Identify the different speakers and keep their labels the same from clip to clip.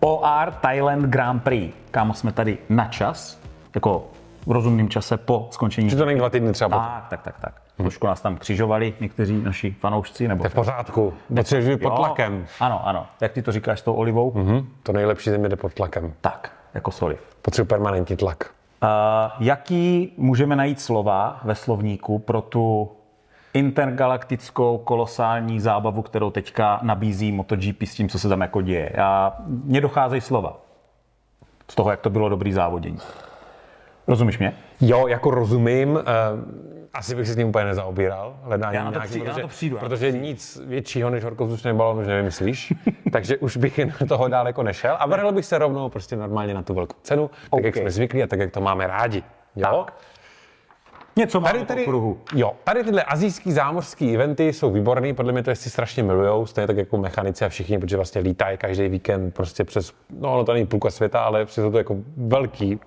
Speaker 1: OR Thailand Grand Prix. Kámo, jsme tady na čas, jako v rozumném čase po skončení.
Speaker 2: Že to není dva týdny třeba.
Speaker 1: Tak, tak, tak, tak. Trošku nás tam křižovali někteří naši fanoušci, nebo...
Speaker 2: To je v pořádku. Potřebuješ být pod tlakem.
Speaker 1: Ano, ano. Jak ty to říkáš s tou olivou?
Speaker 2: Hm? To nejlepší země jde pod tlakem.
Speaker 1: Tak, jako soliv.
Speaker 2: Potřebuji permanentní tlak.
Speaker 1: Uh, jaký můžeme najít slova ve slovníku pro tu intergalaktickou kolosální zábavu, kterou teďka nabízí MotoGP s tím, co se tam jako děje? Já, mně docházejí slova z toho, jak to bylo dobrý závodění. Rozumíš mě?
Speaker 2: Jo, jako rozumím. Uh, asi bych se s ním úplně nezaobíral. Hledání
Speaker 1: Já na to
Speaker 2: nějaký,
Speaker 1: přijdu, já na
Speaker 2: protože,
Speaker 1: to přijdu, já na to
Speaker 2: protože nic většího než horkovzdušný balon už nevymyslíš. takže už bych do toho daleko nešel a vrhl bych se rovnou prostě normálně na tu velkou cenu, tak jak
Speaker 1: OK.
Speaker 2: jsme zvyklí a tak, jak to máme rádi. Jo?
Speaker 1: Tak. Něco
Speaker 2: Tady, tady,
Speaker 1: okruhu.
Speaker 2: jo, tady tyhle azijský zámořský eventy jsou výborný, podle mě to si strašně milujou, stejně tak jako mechanici a všichni, protože vlastně lítají každý víkend prostě přes, no ono to není půlka světa, ale přes to jako velký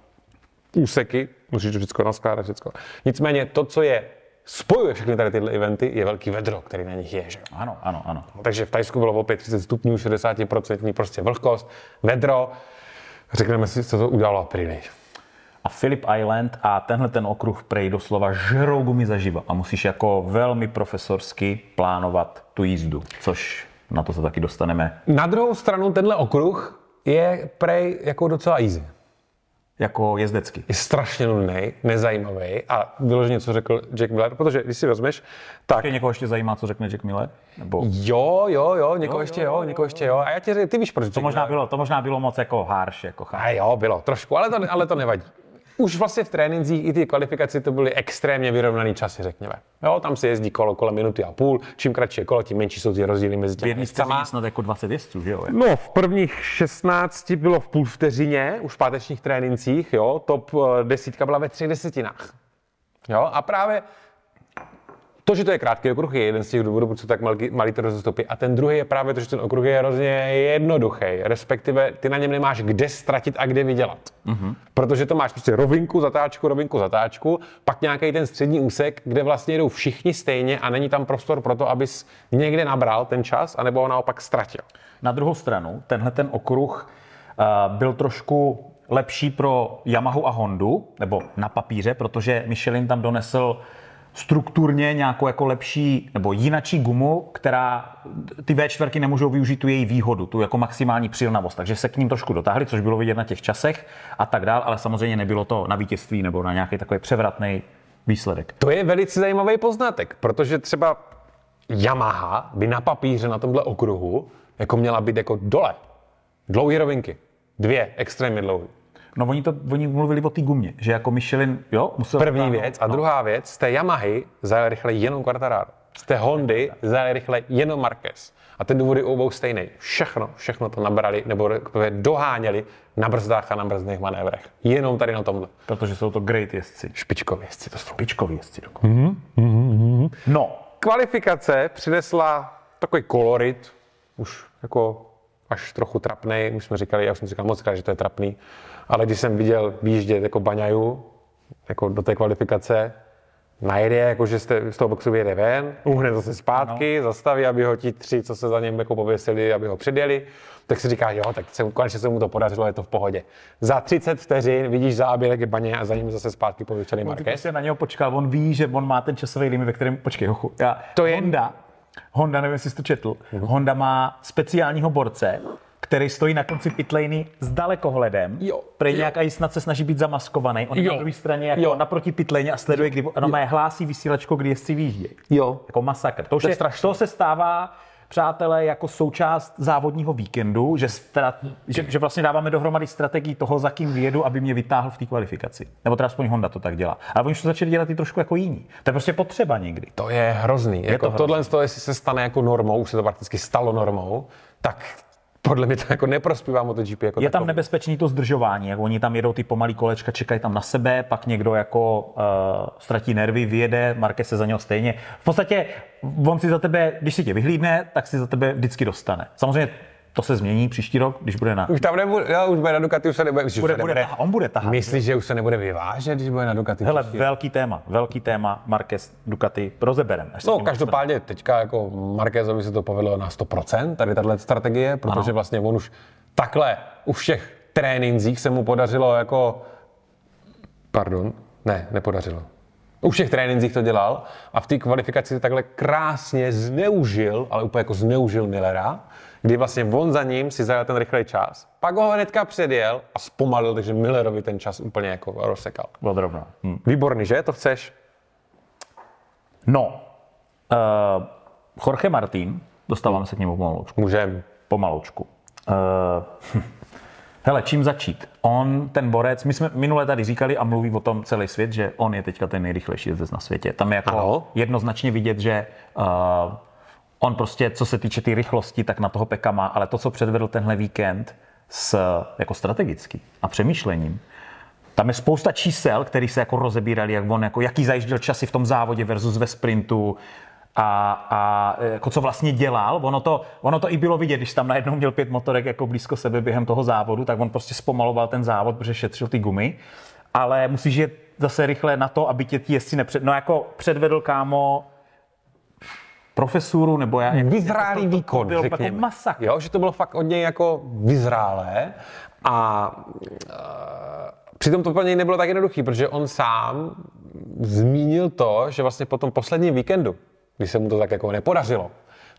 Speaker 2: úseky, musíš to všechno naskládat, všechno. Nicméně to, co je spojuje všechny tady tyhle eventy, je velký vedro, který na nich je. Že?
Speaker 1: Ano, ano, ano.
Speaker 2: Takže v Tajsku bylo opět 30 stupňů, 60% prostě vlhkost, vedro. Řekneme si, co to udělalo Aprilia.
Speaker 1: A Philip Island a tenhle ten okruh prej doslova žerou gumy zaživa a musíš jako velmi profesorsky plánovat tu jízdu, což na to se taky dostaneme
Speaker 2: Na druhou stranu tenhle okruh je prej jako docela easy.
Speaker 1: jako jezdecky.
Speaker 2: Je strašně nudný, nezajímavý a vyloženě, co řekl Jack Miller, protože když si vezmeš, tak
Speaker 1: Tě někoho ještě zajímá, co řekne Jack Miller? Nebo...
Speaker 2: jo, jo, jo, někoho
Speaker 1: Jo,
Speaker 2: ještě
Speaker 1: jo,
Speaker 2: jo,
Speaker 1: jo,
Speaker 2: někoho ještě jo. A já ti ty víš, proč
Speaker 1: To
Speaker 2: Jack
Speaker 1: možná
Speaker 2: Miller-
Speaker 1: bylo, to možná bylo moc jako harsh, jako harsh.
Speaker 2: A jo, bylo trošku, ale to, ale to nevadí. Už vlastně v trénincích i ty kvalifikaci to byly extrémně vyrovnaný časy, řekněme. Jo, tam se jezdí kolo kolem minuty a půl, čím kratší je kolo, tím menší jsou ty rozdíly mezi těmi jezdcama.
Speaker 1: snad jako 20 jezdců, že jo?
Speaker 2: No, v prvních 16 bylo v půl vteřině, už v pátečních trénincích, jo, top eh, desítka byla ve třech desetinách. Jo, a právě to, že to je krátký okruh, je jeden z těch důvodů, proč jsou tak malý, malý ty rozestupy. A ten druhý je právě to, že ten okruh je hrozně jednoduchý, respektive ty na něm nemáš kde ztratit a kde vydělat. Mm-hmm. Protože to máš prostě rovinku, zatáčku, rovinku, zatáčku, pak nějaký ten střední úsek, kde vlastně jdou všichni stejně a není tam prostor pro to, abys někde nabral ten čas, anebo ho naopak ztratil.
Speaker 1: Na druhou stranu, tenhle ten okruh uh, byl trošku lepší pro Yamahu a Hondu, nebo na papíře, protože Michelin tam donesl strukturně nějakou jako lepší nebo jinačí gumu, která ty V4 nemůžou využít tu její výhodu, tu jako maximální přilnavost. Takže se k ním trošku dotáhli, což bylo vidět na těch časech a tak dál, ale samozřejmě nebylo to na vítězství nebo na nějaký takový převratný výsledek.
Speaker 2: To je velice zajímavý poznatek, protože třeba Yamaha by na papíře na tomhle okruhu jako měla být jako dole. Dlouhé rovinky. Dvě, extrémně dlouhé.
Speaker 1: No oni, to, oni mluvili o té gumě, že jako Michelin, jo, musel...
Speaker 2: První
Speaker 1: dotáhnout-
Speaker 2: věc. A druhá věc, z té Yamahy zajel rychle jenom Quartararo. Z té Hondy zajel rychle jenom Marquez. A ten důvod je u obou stejný. Všechno, všechno to nabrali, nebo doháněli na brzdách a na brzdných manévrech. Jenom tady na tomhle.
Speaker 1: Protože jsou to great jezdci.
Speaker 2: Špičkově jezdci to jsou.
Speaker 1: Pičkový jezdci dokonce. Mm-hmm. No,
Speaker 2: Kvalifikace přinesla takový kolorit, už jako až trochu trapný, už jsme říkali, já už jsem říkal moc krát, že to je trapný, ale když jsem viděl výjíždět jako Baňaju, jako do té kvalifikace, najde, jako že jste, z toho boxu vyjede ven, uhne zase zpátky, no. zastaví, aby ho ti tři, co se za něm jako pověsili, aby ho předjeli, tak si říká, jo, tak se, konečně se mu to podařilo, je to v pohodě. Za 30 vteřin vidíš záběr, jak je Baně a za ním zase zpátky pověšený
Speaker 1: ty
Speaker 2: Marquez.
Speaker 1: prostě na něho počkal, on ví, že on má ten časový limit, ve kterém, počkej, hochu, já,
Speaker 2: To je-
Speaker 1: Honda, Honda, nevím, jestli jsi to četl, Honda má speciálního borce, který stojí na konci pitlejny s dalekohledem.
Speaker 2: Jo,
Speaker 1: Prej nějak i snad se snaží být zamaskovaný. On je
Speaker 2: Jo,
Speaker 1: na druhé straně jako
Speaker 2: jo.
Speaker 1: naproti pitlejně a sleduje, kdy ano, má hlásí vysílačko, kdy jezdci výjíždějí.
Speaker 2: Jo.
Speaker 1: Jako masakr. To, už
Speaker 2: To je
Speaker 1: je, to se stává přátelé, jako součást závodního víkendu, že, strat, že, že vlastně dáváme dohromady strategii toho, za kým vyjedu, aby mě vytáhl v té kvalifikaci. Nebo teda aspoň Honda to tak dělá. Ale oni už to začali dělat i trošku jako jiní. To je prostě potřeba někdy.
Speaker 2: To je hrozný. jako
Speaker 1: to hrozný.
Speaker 2: Tohle, z toho, jestli se stane jako normou, už se to prakticky stalo normou, tak podle mě to jako neprospívá MotoGP jako
Speaker 1: Je tam
Speaker 2: takový.
Speaker 1: nebezpečný to zdržování, jak oni tam jedou ty pomalý kolečka, čekají tam na sebe, pak někdo jako uh, ztratí nervy, vyjede, Marquez se za něho stejně. V podstatě on si za tebe, když si tě vyhlídne, tak si za tebe vždycky dostane. Samozřejmě to se změní příští rok, když bude na...
Speaker 2: Už tam nebude, jo, už bude na Ducati, už se nebude, myslíš,
Speaker 1: Bude,
Speaker 2: už se
Speaker 1: bude,
Speaker 2: nebude,
Speaker 1: tahat, on bude tahat.
Speaker 2: Myslíš, že už se nebude vyvážet, když bude na Ducati?
Speaker 1: Hele,
Speaker 2: příští?
Speaker 1: velký téma, velký téma, Marquez, Ducati, rozeberem.
Speaker 2: No, každopádně teďka jako Marquezovi se to povedlo na 100%, tady tahle strategie, protože
Speaker 1: Ano.
Speaker 2: vlastně on už takhle u všech trénincích se mu podařilo jako... Pardon, ne, nepodařilo. U všech trénincích to dělal a v té kvalifikaci takhle krásně zneužil, ale úplně jako zneužil Millera, kdy vlastně on za ním si zajel ten rychlej čas. Pak ho hnedka předjel a zpomalil, takže Millerovi ten čas úplně jako rozsekal.
Speaker 1: Odrovna. Hm.
Speaker 2: Výborný, že? To chceš?
Speaker 1: No, uh, Jorge Martín, dostáváme se k němu pomaloučku.
Speaker 2: Můžem.
Speaker 1: Pomaloučku. Uh, hele, čím začít? On, ten borec, my jsme minule tady říkali a mluví o tom celý svět, že on je teďka ten nejrychlejší jezdec na světě. Tam je jako jednoznačně vidět, že uh, on prostě, co se týče té tý rychlosti, tak na toho peka má, ale to, co předvedl tenhle víkend s, jako strategický a přemýšlením, tam je spousta čísel, které se jako rozebírali, jak on, jako jaký zajížděl časy v tom závodě versus ve sprintu a, a jako co vlastně dělal. Ono to, ono to i bylo vidět, když tam najednou měl pět motorek jako blízko sebe během toho závodu, tak on prostě zpomaloval ten závod, protože šetřil ty gumy. Ale musíš jet zase rychle na to, aby tě ti jezdci nepřed... No jako předvedl kámo profesuru, nebo já...
Speaker 2: Vyzrálý
Speaker 1: to, to, to,
Speaker 2: výkon,
Speaker 1: to byl
Speaker 2: řekněme.
Speaker 1: jako masakr.
Speaker 2: Jo, že to bylo fakt od něj jako vyzrálé a uh, přitom to pro něj nebylo tak jednoduchý, protože on sám zmínil to, že vlastně po tom posledním víkendu, když se mu to tak jako nepodařilo,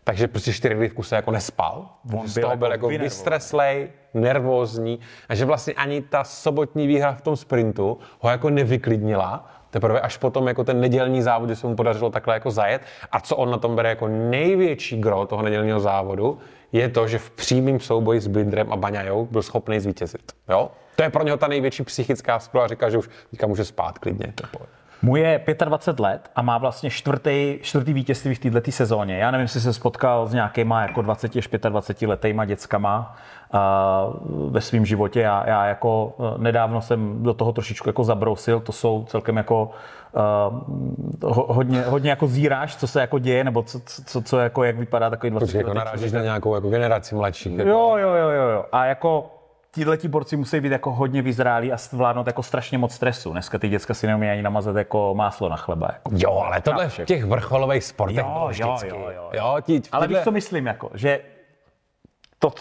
Speaker 2: takže prostě čtyři dny v kuse jako nespal.
Speaker 1: On
Speaker 2: že z
Speaker 1: byl
Speaker 2: toho byl
Speaker 1: jako
Speaker 2: jako vystreslej, nervózní a že vlastně ani ta sobotní výhra v tom sprintu ho jako nevyklidnila, teprve až potom jako ten nedělní závod, kdy se mu podařilo takhle jako zajet a co on na tom bere jako největší gro toho nedělního závodu, je to, že v přímém souboji s Bindrem a Baňajou byl schopný zvítězit. Jo? To je pro něho ta největší psychická zpráva, říká, že už teďka může spát klidně. To.
Speaker 1: Mu je 25 let a má vlastně čtvrtý, čtvrtý vítězství v této sezóně. Já nevím, jestli se spotkal s nějakýma jako 20 až 25 letýma dětskama uh, ve svém životě. Já, já jako uh, nedávno jsem do toho trošičku jako zabrousil. To jsou celkem jako uh, ho, hodně, hodně jako zíráš, co se jako děje, nebo co, co, co, jako jak vypadá takový 20
Speaker 2: Protože jako narážíš na nějakou jako generaci mladších. Jako.
Speaker 1: Jo, jo, jo, jo, jo. A jako Tíhle borci musí být jako hodně vyzrálí a zvládnout jako strašně moc stresu. Dneska ty děcka si neumí ani namazat jako máslo na chleba. Jako.
Speaker 2: Jo, ale tohle v těch vrcholových sportech
Speaker 1: Jo,
Speaker 2: bylo
Speaker 1: jo, jo, jo.
Speaker 2: jo ti,
Speaker 1: Ale
Speaker 2: tyhle-
Speaker 1: víš, co myslím, jako, že to,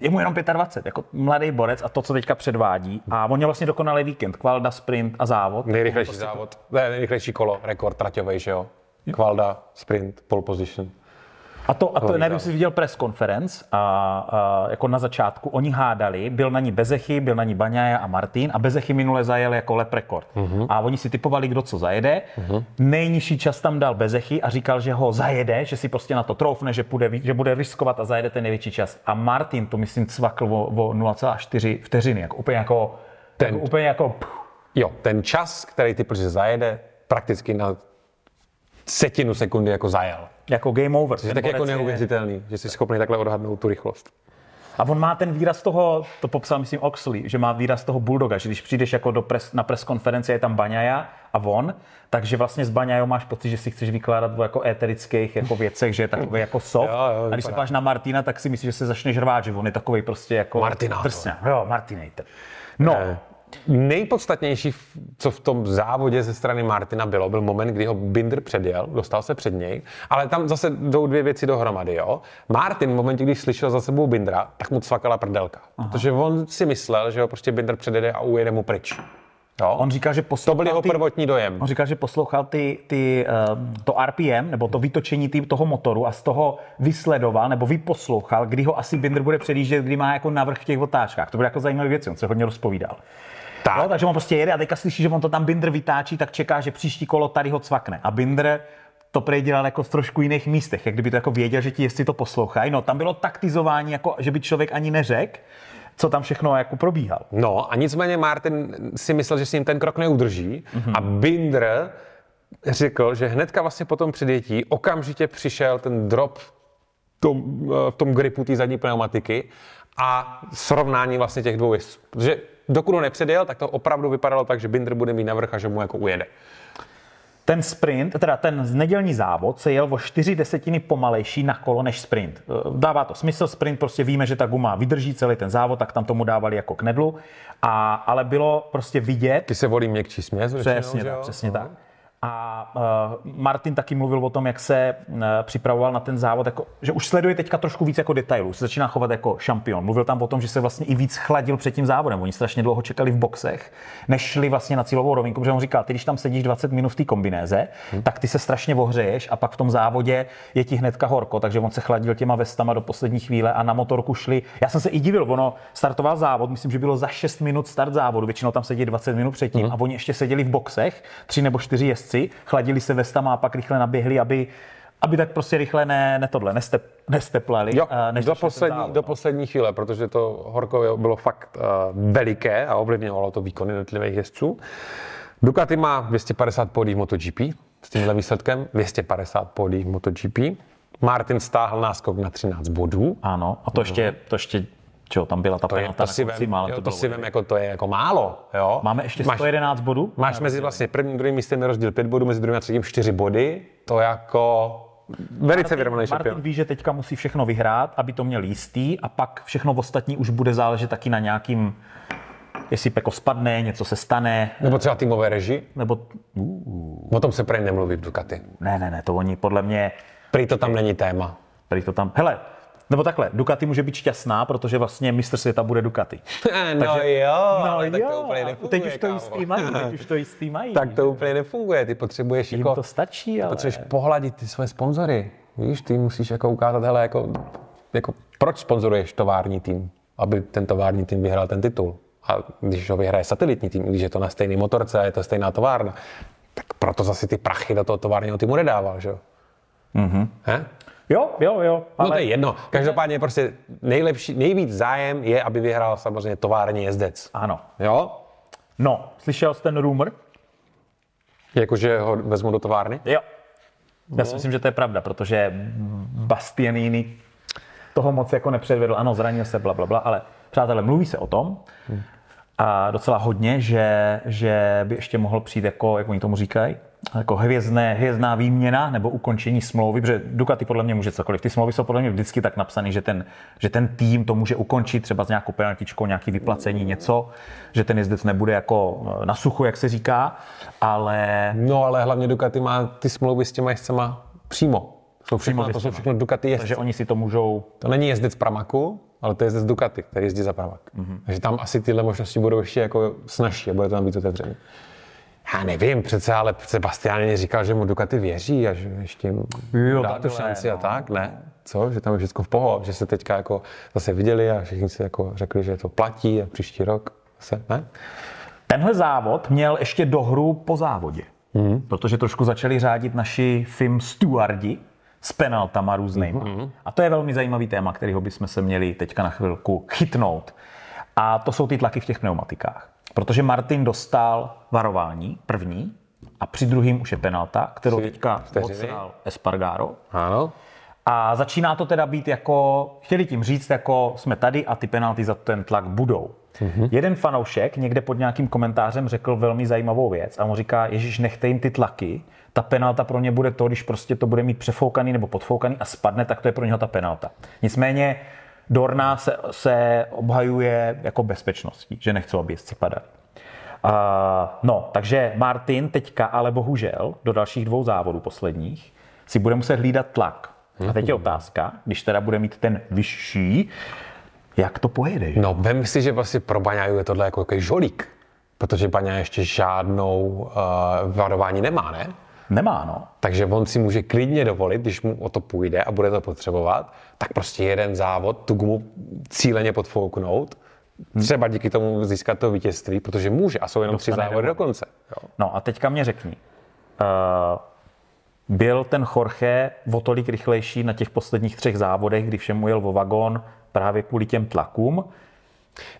Speaker 1: je mu jenom 25, jako mladý borec a to, co teďka předvádí. A on měl vlastně dokonalý víkend, kvalda, sprint a závod.
Speaker 2: Nejrychlejší závod, ne, nejrychlejší kolo, rekord traťovej, že jo? Kvalda, sprint, pole position.
Speaker 1: A to, a to nevím, jestli viděl press conference, a, a, jako na začátku, oni hádali, byl na ní Bezechy, byl na ní Baňaja a Martin a Bezechy minule zajel jako lep rekord. Uh-huh. A oni si typovali, kdo co zajede. Uh-huh. Nejnižší čas tam dal Bezechy a říkal, že ho zajede, že si prostě na to troufne, že, půjde, že bude riskovat a zajede ten největší čas. A Martin to myslím cvakl o, o 0,4 vteřiny, jako úplně jako,
Speaker 2: Ten-
Speaker 1: jako, úplně jako pff,
Speaker 2: Jo, ten čas, který ty prostě zajede, prakticky na setinu sekundy jako zajel.
Speaker 1: jako game over.
Speaker 2: To je tak jako
Speaker 1: borec je-
Speaker 2: neuvěřitelný, že jsi schopný takhle odhadnout tu rychlost.
Speaker 1: A on má ten výraz toho, to popsal myslím Oxley, že má výraz toho bulldoga, že když přijdeš jako do pres, na press konferenci, je tam Baňaja a on, takže vlastně s Baňajou máš pocit, že si chceš vykládat o jako éterických jako věcech, že je takový jako soft.
Speaker 2: Jo, jo,
Speaker 1: a když se páš na Martina, tak si myslíš, že se začneš řvát, že on je takový prostě jako
Speaker 2: Martinátor.
Speaker 1: drsňa. Jo, Martinator. No,
Speaker 2: Eh, Nejpodstatnější, co v tom závodě ze strany Martina bylo, byl moment, kdy ho Binder předjel, dostal se před něj, ale tam zase jdou dvě věci dohromady. Jo? Martin v momentě, když slyšel za sebou Bindra, tak mu cvakala prdelka. Aha. Protože on si myslel, že ho prostě Binder předjede a ujede mu pryč. Jo?
Speaker 1: on říkal, že
Speaker 2: to
Speaker 1: poslouchal
Speaker 2: byl jeho
Speaker 1: ty-
Speaker 2: prvotní dojem.
Speaker 1: On říkal, že poslouchal ty, ty, uh, to RPM, nebo to vytočení tý, toho motoru a z toho vysledoval, nebo vyposlouchal, kdy ho asi Binder bude předjíždět, kdy má jako navrh v těch otáčkách. To byly jako zajímavé věci, on se hodně rozpovídal.
Speaker 2: Tak.
Speaker 1: Jo, takže on prostě jede a teďka slyší, že on to tam Binder vytáčí, tak čeká, že příští kolo tady ho cvakne. A Binder to prej dělal jako v trošku jiných místech, jak kdyby to jako věděl, že ti jestli to poslouchají. No, tam bylo taktizování, jako, že by člověk ani neřekl, co tam všechno jako probíhal.
Speaker 2: No a nicméně Martin si myslel, že s ním ten krok neudrží mm-hmm. a Binder řekl, že hnedka vlastně po tom předjetí okamžitě přišel ten drop v tom, eh, v tom gripu té zadní pneumatiky a srovnání vlastně těch dvou jezdců. Protože dokud ho nepředjel, tak to opravdu vypadalo tak, že Binder bude mít navrch a že mu jako ujede.
Speaker 1: Ten sprint, teda ten nedělní závod se jel o 4 desetiny pomalejší na kolo než sprint. Eh, Dává to smysl, sprint prostě víme, že ta guma vydrží celý ten závod, tak tam tomu dávali jako knedlu, a, ale bylo prostě vidět,
Speaker 2: Ty se volí měkčí směs.
Speaker 1: Přesně
Speaker 2: že
Speaker 1: tak, přesně
Speaker 2: No.
Speaker 1: tak. A uh, Martin taky mluvil o tom, jak se uh, připravoval na ten závod, jako, že už sleduje teďka trošku víc jako detailů, se začíná chovat jako šampion. Mluvil tam o tom, že se vlastně i víc chladil před tím závodem. Oni strašně dlouho čekali v boxech, než šli vlastně na cílovou rovinku, protože on říkal, ty když tam sedíš 20 minut v té kombinéze, hmm. tak ty se strašně ohřeješ a pak v tom závodě je ti hnedka horko, takže on se chladil těma vestama do poslední chvíle a na motorku šli. Já jsem se i divil, ono startoval závod, myslím, že bylo za 6 minut start závodu, většinou tam sedí 20 minut předtím hmm. a oni ještě seděli v boxech, tři nebo čtyři jezdci, chladili se vestama a pak rychle naběhli, aby aby tak prostě rychle ne, ne tohle, nestep, nesteplali.
Speaker 2: Jo, než do, poslední, závod, do no. poslední chvíle, protože to horko bylo fakt uh, veliké a ovlivňovalo to výkony jednotlivých jezdců. Ducati má 250 pódí v MotoGP s tímhle výsledkem, 250 pódí v MotoGP. Martin stáhl náskok na 13 bodů.
Speaker 1: Ano, a to ještě, to ještě Čo, tam byla ta to penalta
Speaker 2: je, to si
Speaker 1: konci,
Speaker 2: vem, jo, to, to si vem, jako to je jako málo. Jo?
Speaker 1: Máme ještě 111 máš, bodů?
Speaker 2: Máš mezi vlastně prvním druhým místem rozdíl 5 bodů, mezi druhým a třetím 4 body. To jako velice vyrovnaný
Speaker 1: šampion. Martin ví, že teďka musí všechno vyhrát, aby to měl jistý a pak všechno ostatní už bude záležet taky na nějakým jestli Peko spadne, něco se stane.
Speaker 2: Nebo třeba týmové reži.
Speaker 1: Nebo...
Speaker 2: Uh. O tom se prý nemluví v Ducati.
Speaker 1: Ne, ne, ne, to oni podle mě...
Speaker 2: Prý to tam není téma.
Speaker 1: Prý to tam... Hele, nebo takhle, Ducati může být šťastná, protože vlastně mistr světa bude Ducati.
Speaker 2: no Takže, jo,
Speaker 1: no
Speaker 2: ale
Speaker 1: tak jo, to úplně nefunguje, teď už to jistý mají, teď už to jistý mají.
Speaker 2: tak to úplně nefunguje, ty potřebuješ
Speaker 1: Jim
Speaker 2: jako...
Speaker 1: to stačí,
Speaker 2: ty
Speaker 1: ale...
Speaker 2: potřebuješ pohladit ty svoje sponzory. Víš, ty musíš jako ukázat, hele, jako, jako proč sponzoruješ tovární tým, aby ten tovární tým vyhrál ten titul. A když ho vyhraje satelitní tým, když je to na stejné motorce a je to stejná továrna, tak proto zase ty prachy do toho továrního týmu nedával, že jo?
Speaker 1: Mm-hmm. Jo, jo, jo.
Speaker 2: Ale... No to je jedno. Každopádně prostě nejlepší, nejvíc zájem je, aby vyhrál samozřejmě tovární jezdec.
Speaker 1: Ano.
Speaker 2: Jo?
Speaker 1: No, slyšel jsi ten rumor?
Speaker 2: Jakože ho vezmu do továrny?
Speaker 1: Jo. Já no. si myslím, že to je pravda, protože Bastianini toho moc jako nepředvedl. Ano, zranil se, bla, bla, bla, ale přátelé, mluví se o tom, hmm. a docela hodně, že, že by ještě mohl přijít jako, jak oni tomu říkají, jako hvězdné, hvězdná výměna nebo ukončení smlouvy, protože Ducati podle mě může cokoliv. Ty smlouvy jsou podle mě vždycky tak napsané, že ten, že ten tým to může ukončit třeba s nějakou penaltičkou, nějaký vyplacení, něco, že ten jezdec nebude jako eh, na suchu, jak se říká, ale...
Speaker 2: No ale hlavně Ducati má ty smlouvy s těma jezdcema přímo. Jsou všechno, to jsou všechno Ducati jezdci.
Speaker 1: Takže oni si to můžou...
Speaker 2: To není jezdec Pramaku, ale to je jezdec Ducati, který jezdí za Pramak. Mm-hmm. Takže tam asi tyhle možnosti budou ještě jako snažší a bude to tam víc otevřený. Já nevím, přece, ale Sebastian říkal, že mu Ducati věří a že ještě jo, dá tu šanci no. a tak, ne? Co? Že tam je všechno v pohodě, že se teďka jako zase viděli a všichni si jako řekli, že to platí a příští rok zase, ne?
Speaker 1: Tenhle závod měl ještě dohru po závodě, mm. protože trošku začali řádit naši film stewardi s penaltama různými. Mm. A to je velmi zajímavý téma, kterého bychom se měli teďka na chvilku chytnout. A to jsou ty tlaky v těch pneumatikách. Protože Martin dostal varování první a při druhým už je penalta, kterou Tři teďka odsral Espargaro.
Speaker 2: Ano.
Speaker 1: A začíná to teda být jako, chtěli tím říct, jako jsme tady a ty penalty za ten tlak budou. Mm-hmm. Jeden fanoušek někde pod nějakým komentářem řekl velmi zajímavou věc a on říká, Ježíš, nechte jim ty tlaky, ta penalta pro ně bude to, když prostě to bude mít přefoukaný nebo podfoukaný a spadne, tak to je pro něho ta penalta. Nicméně Dorna se, se obhajuje jako bezpečností, že nechcou, aby jezdci padali. Uh, no, takže Martin teďka, ale bohužel, do dalších dvou závodů posledních si bude muset hlídat tlak. A teď je otázka, když teda bude mít ten vyšší, jak to pojede? Že?
Speaker 2: No, vem si, že vlastně pro Baňaju je tohle jako jaký žolík, protože Baňa ještě žádnou uh, varování nemá, ne?
Speaker 1: Nemá, no.
Speaker 2: Takže on si může klidně dovolit, když mu o to půjde a bude to potřebovat, tak prostě jeden závod tu gumu cíleně podfouknout, třeba díky tomu získat to vítězství, protože může a jsou jenom tři závody do konce. Jo.
Speaker 1: No a teďka mě řekni, uh, byl ten Jorge o tolik rychlejší na těch posledních třech závodech, kdy všem ujel vo vagón právě kvůli těm tlakům,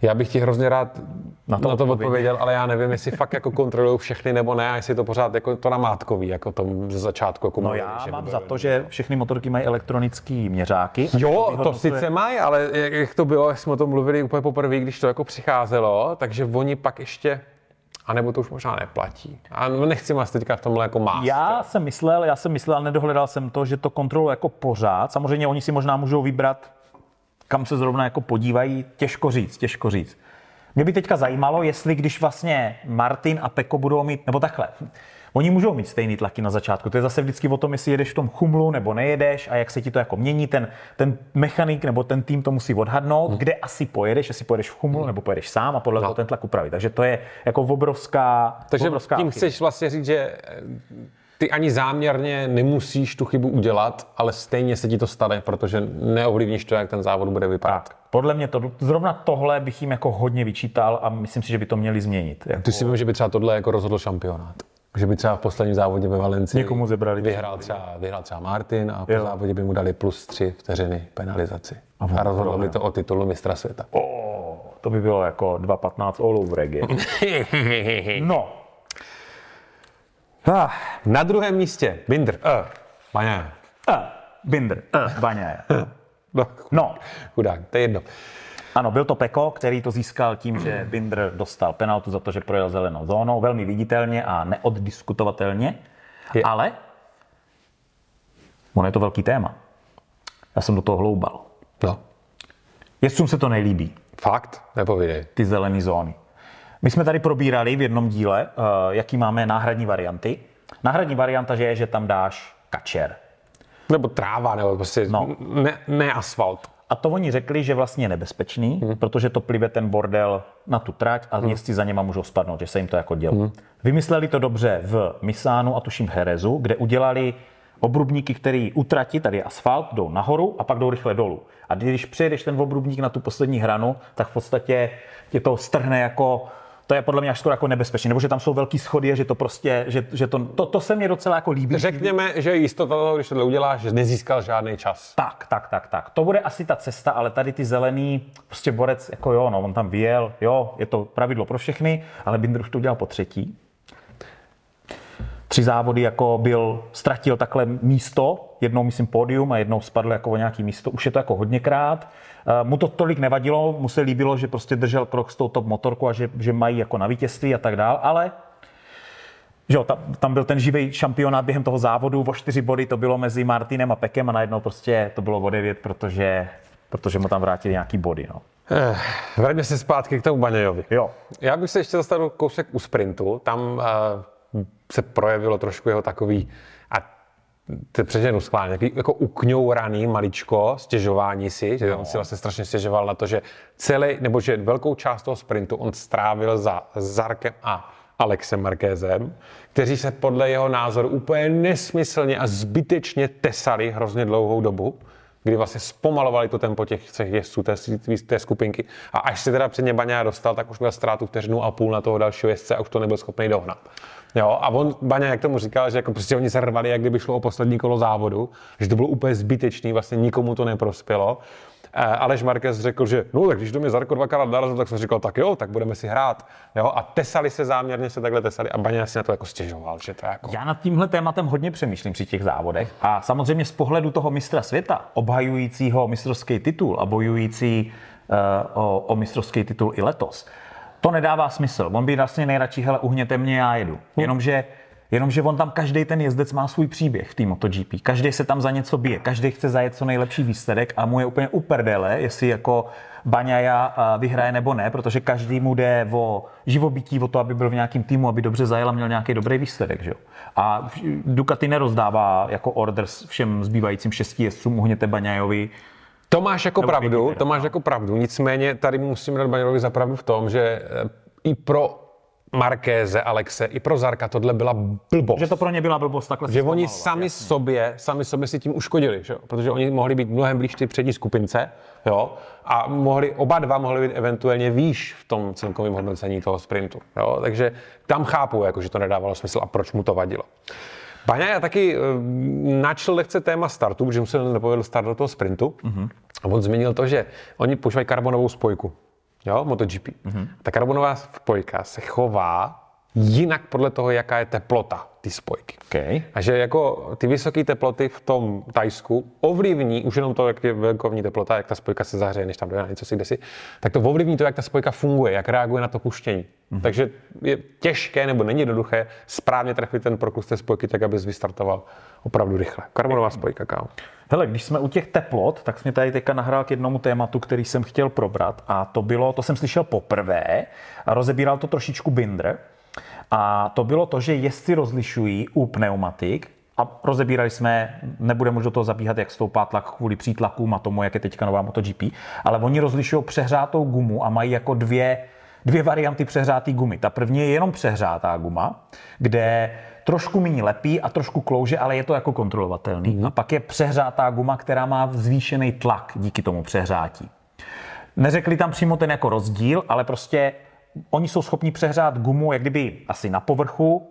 Speaker 2: já bych ti hrozně rád na to, na to odpověděl, ale já nevím, jestli fakt jako kontrolují všechny nebo ne, a jestli to pořád jako to namátkový, jako tom ze začátku. Jako
Speaker 1: no mluvili, já mám za to, že všechny motorky mají elektronický měřáky.
Speaker 2: Jo, to, to sice mají, ale jak to bylo, jak jsme o tom mluvili úplně poprvé, když to jako přicházelo, takže oni pak ještě a nebo to už možná neplatí. A nechci vás teďka v tomhle jako mást.
Speaker 1: Já jsem myslel, já jsem myslel, ale nedohledal jsem to, že to kontroluje jako pořád. Samozřejmě oni si možná můžou vybrat kam se zrovna jako podívají, těžko říct, těžko říct. Mě by teďka zajímalo, jestli když vlastně Martin a Peko budou mít, nebo takhle, Oni můžou mít stejný tlaky na začátku. To je zase vždycky o tom, jestli jedeš v tom chumlu nebo nejedeš a jak se ti to jako mění. Ten, ten mechanik nebo ten tým to musí odhadnout, hmm. kde asi pojedeš, jestli pojedeš v chumlu nebo pojedeš sám a podle no. toho ten tlak upravit. Takže to je jako obrovská.
Speaker 2: Takže
Speaker 1: obrovská
Speaker 2: tím chceš vlastně říct, že ty ani záměrně nemusíš tu chybu udělat, ale stejně se ti to stane, protože neovlivníš to, jak ten závod bude vypadat. Tak.
Speaker 1: Podle mě to, zrovna tohle bych jim jako hodně vyčítal a myslím si, že by to měli změnit. Jako...
Speaker 2: Ty si myslím, že by třeba tohle jako rozhodl šampionát. Že by třeba v posledním závodě ve Valencii
Speaker 1: Někomu zebrali
Speaker 2: vyhrál třeba, vyhrál třeba Martin a po jo. závodě by mu dali plus tři vteřiny penalizaci. A, a rozhodlo by to o titulu mistra světa.
Speaker 1: Oh, to by bylo jako 2.15 all over again. no,
Speaker 2: Ah, na druhém místě Binder. Uh,
Speaker 1: Baňa. Uh, Binder. Uh, Baňa.
Speaker 2: No, no. Chudák, to je jedno.
Speaker 1: Ano, byl to Peko, který to získal tím, že Binder dostal penaltu za to, že projel zelenou zónou, velmi viditelně a neoddiskutovatelně, je. ale ono je to velký téma. Já jsem do toho hloubal.
Speaker 2: No.
Speaker 1: Jezdcům se to nejlíbí.
Speaker 2: Fakt? Nepovídej.
Speaker 1: Ty zelené zóny. My jsme tady probírali v jednom díle, uh, jaký máme náhradní varianty. Náhradní varianta že je, že tam dáš kačer.
Speaker 2: Nebo tráva, nebo prostě no. ne, ne asfalt.
Speaker 1: A to oni řekli, že vlastně je nebezpečný, hmm. protože to plive ten bordel na tu trať a hmm. za něma můžou spadnout, že se jim to jako dělo. Hmm. Vymysleli to dobře v Misánu a tuším v Herezu, kde udělali obrubníky, který utratí, tady je asfalt, jdou nahoru a pak jdou rychle dolů. A když přijedeš ten obrubník na tu poslední hranu, tak v podstatě tě to strhne jako to je podle mě až skoro jako nebezpečné, nebo že tam jsou velký schody, že to prostě, že, že to, to, to, se mě docela jako líbí.
Speaker 2: Řekněme, že jistota toho, když tohle uděláš, že nezískal žádný čas.
Speaker 1: Tak, tak, tak, tak. To bude asi ta cesta, ale tady ty zelený, prostě borec, jako jo, no, on tam vyjel, jo, je to pravidlo pro všechny, ale Binder už to udělal po třetí. Tři závody jako byl, ztratil takhle místo, jednou myslím pódium a jednou spadl jako o nějaký místo. Už je to jako hodněkrát. Eh, mu to tolik nevadilo, mu se líbilo, že prostě držel krok s tou top motorkou a že, že mají jako na vítězství a tak dál, ale že jo, tam, tam byl ten živý šampionát během toho závodu, o čtyři body to bylo mezi Martinem a Pekem a najednou prostě to bylo o devět, protože, protože mu tam vrátili nějaký body. No.
Speaker 2: Eh, vraťme se zpátky k tomu Baňajovi.
Speaker 1: Jo.
Speaker 2: Já bych se ještě dostal kousek u sprintu. Tam uh, se projevilo trošku jeho takový to přeženu schválně, jako ukňouraný maličko, stěžování si, že no. on si vlastně strašně stěžoval na to, že celý, nebo že velkou část toho sprintu on strávil za Zarkem a Alexem Markézem, kteří se podle jeho názoru úplně nesmyslně a zbytečně tesali hrozně dlouhou dobu, kdy vlastně zpomalovali to tempo těch třech jezdců té, té skupinky. A až se teda před ně Baňa dostal, tak už měl ztrátu vteřinu a půl na toho dalšího jezdce a už to nebyl schopný dohnat. Jo, a on, Baňa, jak tomu říkal, že jako prostě oni se rvali, jak kdyby šlo o poslední kolo závodu, že to bylo úplně zbytečný, vlastně nikomu to neprospělo. Eh, Aleš Marquez řekl, že no, tak když do mě Zarko dvakrát narazil, tak jsem říkal, tak jo, tak budeme si hrát. Jo, a tesali se záměrně, se takhle tesali a Baňa si na to jako stěžoval, že to jako...
Speaker 1: Já nad tímhle tématem hodně přemýšlím při těch závodech a samozřejmě z pohledu toho mistra světa, obhajujícího mistrovský titul a bojující uh, o, o mistrovský titul i letos, to nedává smysl. On by vlastně nejradši, hele, uhněte mě, já jedu. Hm. Jenomže Jenomže on tam každý ten jezdec má svůj příběh v té MotoGP. Každý se tam za něco bije, každý chce zajet co nejlepší výsledek a mu je úplně uperdele, jestli jako Baňaja vyhraje nebo ne, protože každý mu jde o živobytí, o to, aby byl v nějakém týmu, aby dobře zajel a měl nějaký dobrý výsledek. Že? A Ducati nerozdává jako orders všem zbývajícím šesti jezdcům, uhněte Baňajovi,
Speaker 2: to máš jako pravdu, to máš jako pravdu. Nicméně tady musím dát Baňovi za pravdu v tom, že eh, i pro Markéze, Alexe, i pro Zarka tohle byla blbost.
Speaker 1: Že to pro ně byla blbost, takhle
Speaker 2: Že oni sami jasně. sobě, sami sobě si tím uškodili, že? protože oni mohli být mnohem blíž ty přední skupince, jo? a mohli, oba dva mohli být eventuálně výš v tom celkovém hodnocení toho sprintu. Jo? Takže tam chápu, jako, že to nedávalo smysl a proč mu to vadilo. Baňa já taky uh, načl lehce téma startu, protože mu se nepovedl start do toho sprintu. Mm-hmm. A on zmínil to, že oni používají karbonovou spojku. Jo, MotoGP. Mm-hmm. Ta karbonová spojka se chová jinak podle toho, jaká je teplota ty spojky.
Speaker 1: Okay.
Speaker 2: A že jako ty vysoké teploty v tom Tajsku ovlivní už jenom to, jak je venkovní teplota, jak ta spojka se zahřeje, než tam dojde na něco si kdesi, tak to ovlivní to, jak ta spojka funguje, jak reaguje na to puštění. Mm-hmm. Takže je těžké nebo není jednoduché správně trefit ten proklus té spojky tak, aby vystartoval opravdu rychle. Karbonová spojka, kámo.
Speaker 1: Hele, když jsme u těch teplot, tak jsme tady teďka nahrál k jednomu tématu, který jsem chtěl probrat a to bylo, to jsem slyšel poprvé a rozebíral to trošičku Binder A to bylo to, že jezdci rozlišují u pneumatik, a rozebírali jsme, nebudeme už do toho zabíhat, jak stoupá tlak kvůli přítlakům a tomu, jak je teďka nová MotoGP, ale oni rozlišují přehřátou gumu a mají jako dvě, dvě varianty přehřáté gumy. Ta první je jenom přehřátá guma, kde trošku méně lepí a trošku klouže, ale je to jako kontrolovatelný. Mm. A pak je přehřátá guma, která má zvýšený tlak díky tomu přehřátí. Neřekli tam přímo ten jako rozdíl, ale prostě oni jsou schopni přehřát gumu jak kdyby asi na povrchu,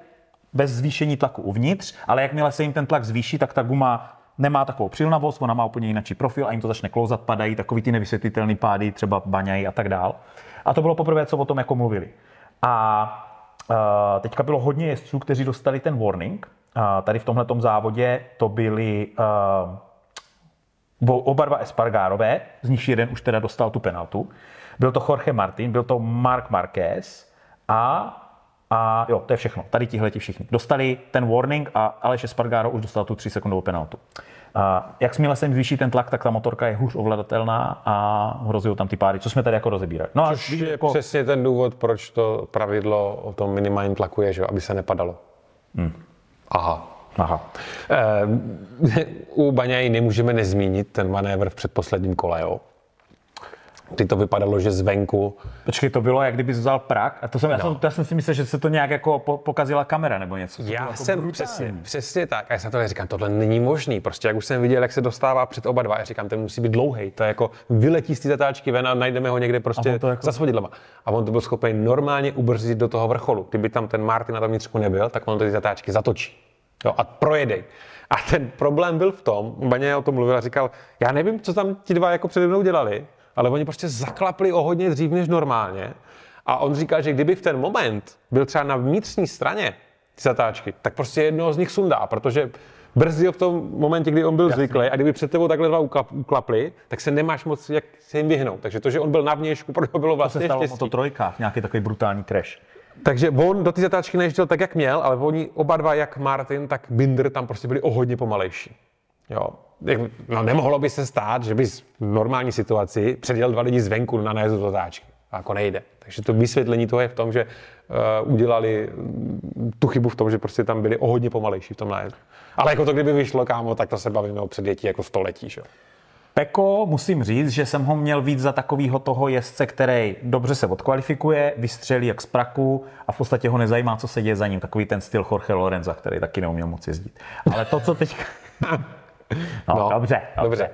Speaker 1: bez zvýšení tlaku uvnitř, ale jakmile se jim ten tlak zvýší, tak ta guma nemá takovou přilnavost, ona má úplně jiný profil a jim to začne klouzat, padají takový ty nevysvětlitelné pády, třeba baňají a tak dál. A to bylo poprvé, co o tom jako mluvili. A Uh, teďka bylo hodně jezdců, kteří dostali ten warning. Uh, tady v tomhle závodě to byli uh, oba dva Espargárové, z nich jeden už teda dostal tu penaltu. Byl to Jorge Martin, byl to Mark Marquez a a jo, to je všechno. Tady tihle ti všichni. Dostali ten warning a Aleš Espargaro už dostal tu 3 sekundovou penaltu. A jakmile se jim zvýší ten tlak, tak ta motorka je hůř ovladatelná a hrozí tam ty páry, co jsme tady jako rozebírali.
Speaker 2: No Což a je jako... přesně ten důvod, proč to pravidlo o tom minimálním tlaku je, že? aby se nepadalo. Hmm. Aha.
Speaker 1: Aha.
Speaker 2: E, u Baňají nemůžeme nezmínit ten manévr v předposledním kole, jo? Kdy to vypadalo, že zvenku.
Speaker 1: Počkej, to bylo, jak kdyby vzal prak. A to jsem, no. já, jsem, já jsem si myslel, že se to nějak jako po, pokazila kamera nebo něco.
Speaker 2: Já
Speaker 1: jako
Speaker 2: jsem přesně, přesně tak. A já jsem to říkám, tohle není možný. Prostě jak už jsem viděl, jak se dostává před oba dva, já říkám, ten musí být dlouhý. To je jako vyletí z té zatáčky ven a najdeme ho někde prostě to jako... za svodidlama. A on to byl schopen normálně ubrzdit do toho vrcholu. Kdyby tam ten Martin na tom vnitřku nebyl, tak on to ty zatáčky zatočí. Jo, a projedej. A ten problém byl v tom, Baně o tom mluvil a říkal, já nevím, co tam ti dva jako přede mnou dělali, ale oni prostě zaklapli o hodně dřív než normálně. A on říká, že kdyby v ten moment byl třeba na vnitřní straně ty zatáčky, tak prostě jednoho z nich sundá, protože brzdil v tom momentě, kdy on byl Jasně. zvyklý a kdyby před tebou takhle dva uklapli, tak se nemáš moc jak se jim vyhnout. Takže to, že on byl na vnějšku, pro bylo vlastně to se
Speaker 1: stalo štěstí. trojkách, nějaký takový brutální crash.
Speaker 2: Takže on do té zatáčky nejezdil tak, jak měl, ale oni oba dva, jak Martin, tak Binder, tam prostě byli o hodně pomalejší. Jo no nemohlo by se stát, že bys v normální situaci předjel dva lidi zvenku na nájezdu do táčky. Jako nejde. Takže to vysvětlení toho je v tom, že uh, udělali mm, tu chybu v tom, že prostě tam byli o hodně pomalejší v tom nájezdu. Ale jako to kdyby vyšlo, kámo, tak to se bavíme o předjetí jako století. Že?
Speaker 1: Peko, musím říct, že jsem ho měl víc za takového toho jezdce, který dobře se odkvalifikuje, vystřelí jak z praku a v podstatě ho nezajímá, co se děje za ním. Takový ten styl Jorge Lorenza, který taky neuměl moc jezdit. Ale to, co teď... No, no dobře, dobře. dobře.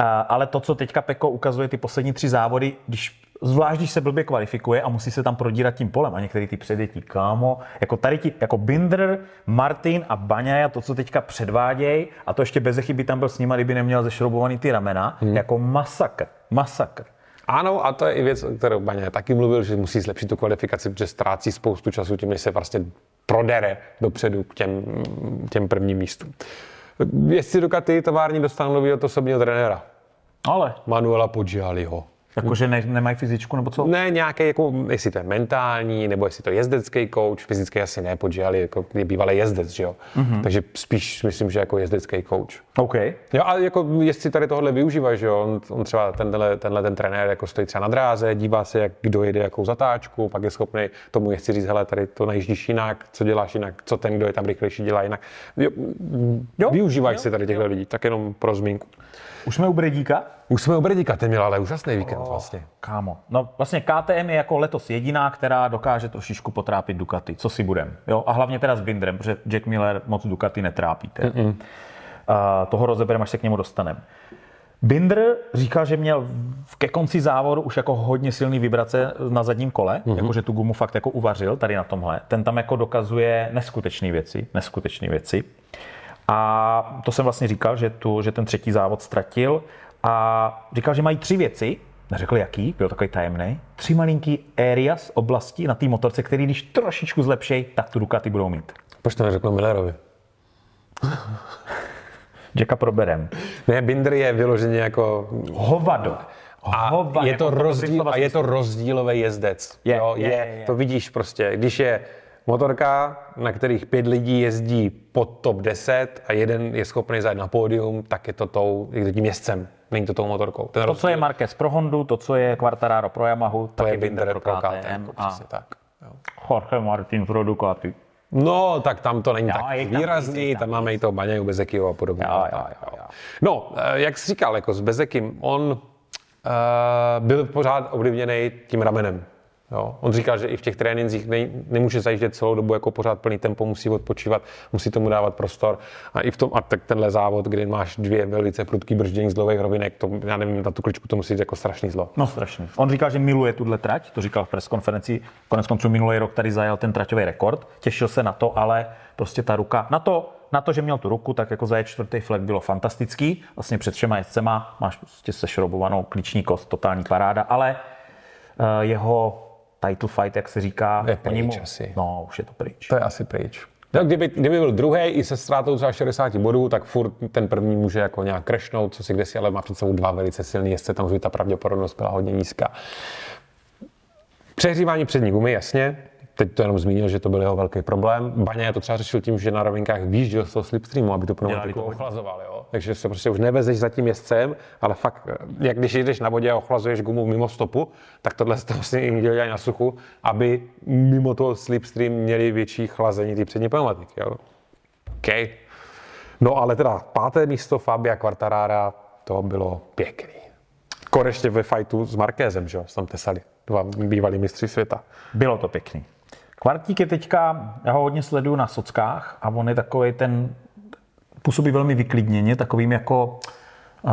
Speaker 1: Uh, ale to, co teďka Peko ukazuje, ty poslední tři závody, když zvlášť když se blbě kvalifikuje a musí se tam prodírat tím polem a některý ty předjetí, kámo, jako tady ti, jako Binder, Martin a Baňaja, to, co teďka předvádějí, a to ještě bez chyby tam byl s nima, kdyby neměl zešroubovaný ty ramena, hmm. jako masakr, masakr.
Speaker 2: Ano, a to je i věc, o kterou Baňa taky mluvil, že musí zlepšit tu kvalifikaci, protože ztrácí spoustu času tím, než se vlastně prodere dopředu k těm, těm prvním místům. Jestli Ducati tovární dostanou nového osobního trenéra.
Speaker 1: Ale.
Speaker 2: Manuela Poggialiho.
Speaker 1: Jakože ne, nemají fyzičku nebo co?
Speaker 2: Ne, nějaký, jako, jestli to je mentální, nebo jestli to je jezdecký coach, fyzicky asi ne, Poggiali jako je bývalý jezdec, že jo. Mm-hmm. Takže spíš myslím, že jako jezdecký coach.
Speaker 1: OK.
Speaker 2: Jo, a jako jestli tady tohle využívá, že jo, on, on třeba tenhle, tenhle ten trenér jako stojí třeba na dráze, dívá se, jak kdo jede jakou zatáčku, pak je schopný tomu jezdci říct, hele, tady to najíždíš jinak, co děláš jinak, co ten, kdo je tam rychlejší, dělá jinak. Jo, jo, využívají jo, si tady těchto lidí, tak jenom pro zmínku.
Speaker 1: Už jsme u Bredíka?
Speaker 2: Už jsme u Bredíka, ten měl ale úžasný víkend oh, vlastně.
Speaker 1: Kámo, no vlastně KTM je jako letos jediná, která dokáže trošičku potrápit Ducati, co si budem. Jo? A hlavně teda s Bindrem, protože Jack Miller moc Ducati netrápí. Uh, toho rozebereme, až se k němu dostaneme. Binder říkal, že měl ke konci závodu už jako hodně silný vibrace na zadním kole, mm-hmm. jakože tu gumu fakt jako uvařil tady na tomhle. Ten tam jako dokazuje neskutečné věci, neskutečné věci. A to jsem vlastně říkal, že, tu, že ten třetí závod ztratil a říkal, že mají tři věci, neřekl jaký, byl takový tajemný, tři malinký areas oblasti na té motorce, který když trošičku zlepšej, tak tu Ducati budou mít.
Speaker 2: Proč to neřekl Millerovi?
Speaker 1: Jacka proberem.
Speaker 2: Ne, Binder je vyloženě jako...
Speaker 1: Hovado.
Speaker 2: A Hova, je to, jako rozdíl, a je to rozdílový jezdec. Je, jo, je, je, je. To vidíš prostě. Když je motorka, na kterých pět lidí jezdí pod top 10 a jeden je schopný zajít na pódium, tak je to tou, tím jezdcem, není to tou motorkou.
Speaker 1: Ten to, rozdíl. co je Marquez pro Hondu, to, co je Quartararo pro Yamahu,
Speaker 2: to je Binder pro KTM. KTM a... tak.
Speaker 1: Jorge Martin pro Ducati.
Speaker 2: No, tak tam to není
Speaker 1: Jo,
Speaker 2: tak
Speaker 1: je tam
Speaker 2: výrazný,
Speaker 1: je tam
Speaker 2: tam máme i toho Baňaju, Bezekyho a podobně.
Speaker 1: Jo, jo, jo, jo.
Speaker 2: No, eh, jak jsi říkal, jako s Bezekym, on uh, byl pořád ovlivněný tím ramenem. Jo. On říkal, že i v těch trénincích ne, nemůže zajíždět celou dobu jako pořád plný tempo, musí odpočívat, musí tomu dávat prostor. A i v tom, a tak tenhle závod, kdy máš dvě velice prudký brždění z dlouhých rovinek, to, já nevím, na tu kličku to musí jít jako strašný zlo.
Speaker 1: No strašně. On říkal, že miluje tuhle trať, to říkal v preskonferenci. Konec konců minulý rok tady zajel ten traťový rekord, těšil se na to, ale prostě ta ruka, na to, na to, že měl tu ruku, tak jako za čtvrtý flag bylo fantastický. Vlastně před všema jezdcema máš prostě sešrobovanou klíční kost, totální paráda, ale uh, jeho title fight, jak se říká,
Speaker 2: Je pryč asi.
Speaker 1: No, už je to pryč.
Speaker 2: To je asi pryč. No, kdyby, kdyby byl druhý i se ztrátou třeba 60 bodů, tak furt ten první může jako nějak crashnout, co si kde si, ale má před sebou dva velice silný jezdce, tam už by ta pravděpodobnost byla hodně nízká. Přehřívání přední gumy, jasně. Teď to jenom zmínil, že to byl jeho velký problém. Baňa to třeba řešil tím, že na rovinkách výjížděl z toho slipstreamu, aby to pneumatiku
Speaker 1: hodně.
Speaker 2: ochlazoval. Jo? Takže se prostě už nevezeš za tím jezdcem, ale fakt, jak když jdeš na vodě a ochlazuješ gumu mimo stopu, tak tohle se vlastně jim dělají na suchu, aby mimo toho slipstream měli větší chlazení ty přední pneumatiky. Jo? OK. No ale teda páté místo Fabia Quartarara, to bylo pěkný. Konečně ve fightu s Markézem, že jo, tam tesali. Dva bývalí mistři světa.
Speaker 1: Bylo to pěkný. Kvartík je teďka, já ho hodně sleduju na sockách a on je takový ten, působí velmi vyklidněně, takovým jako uh,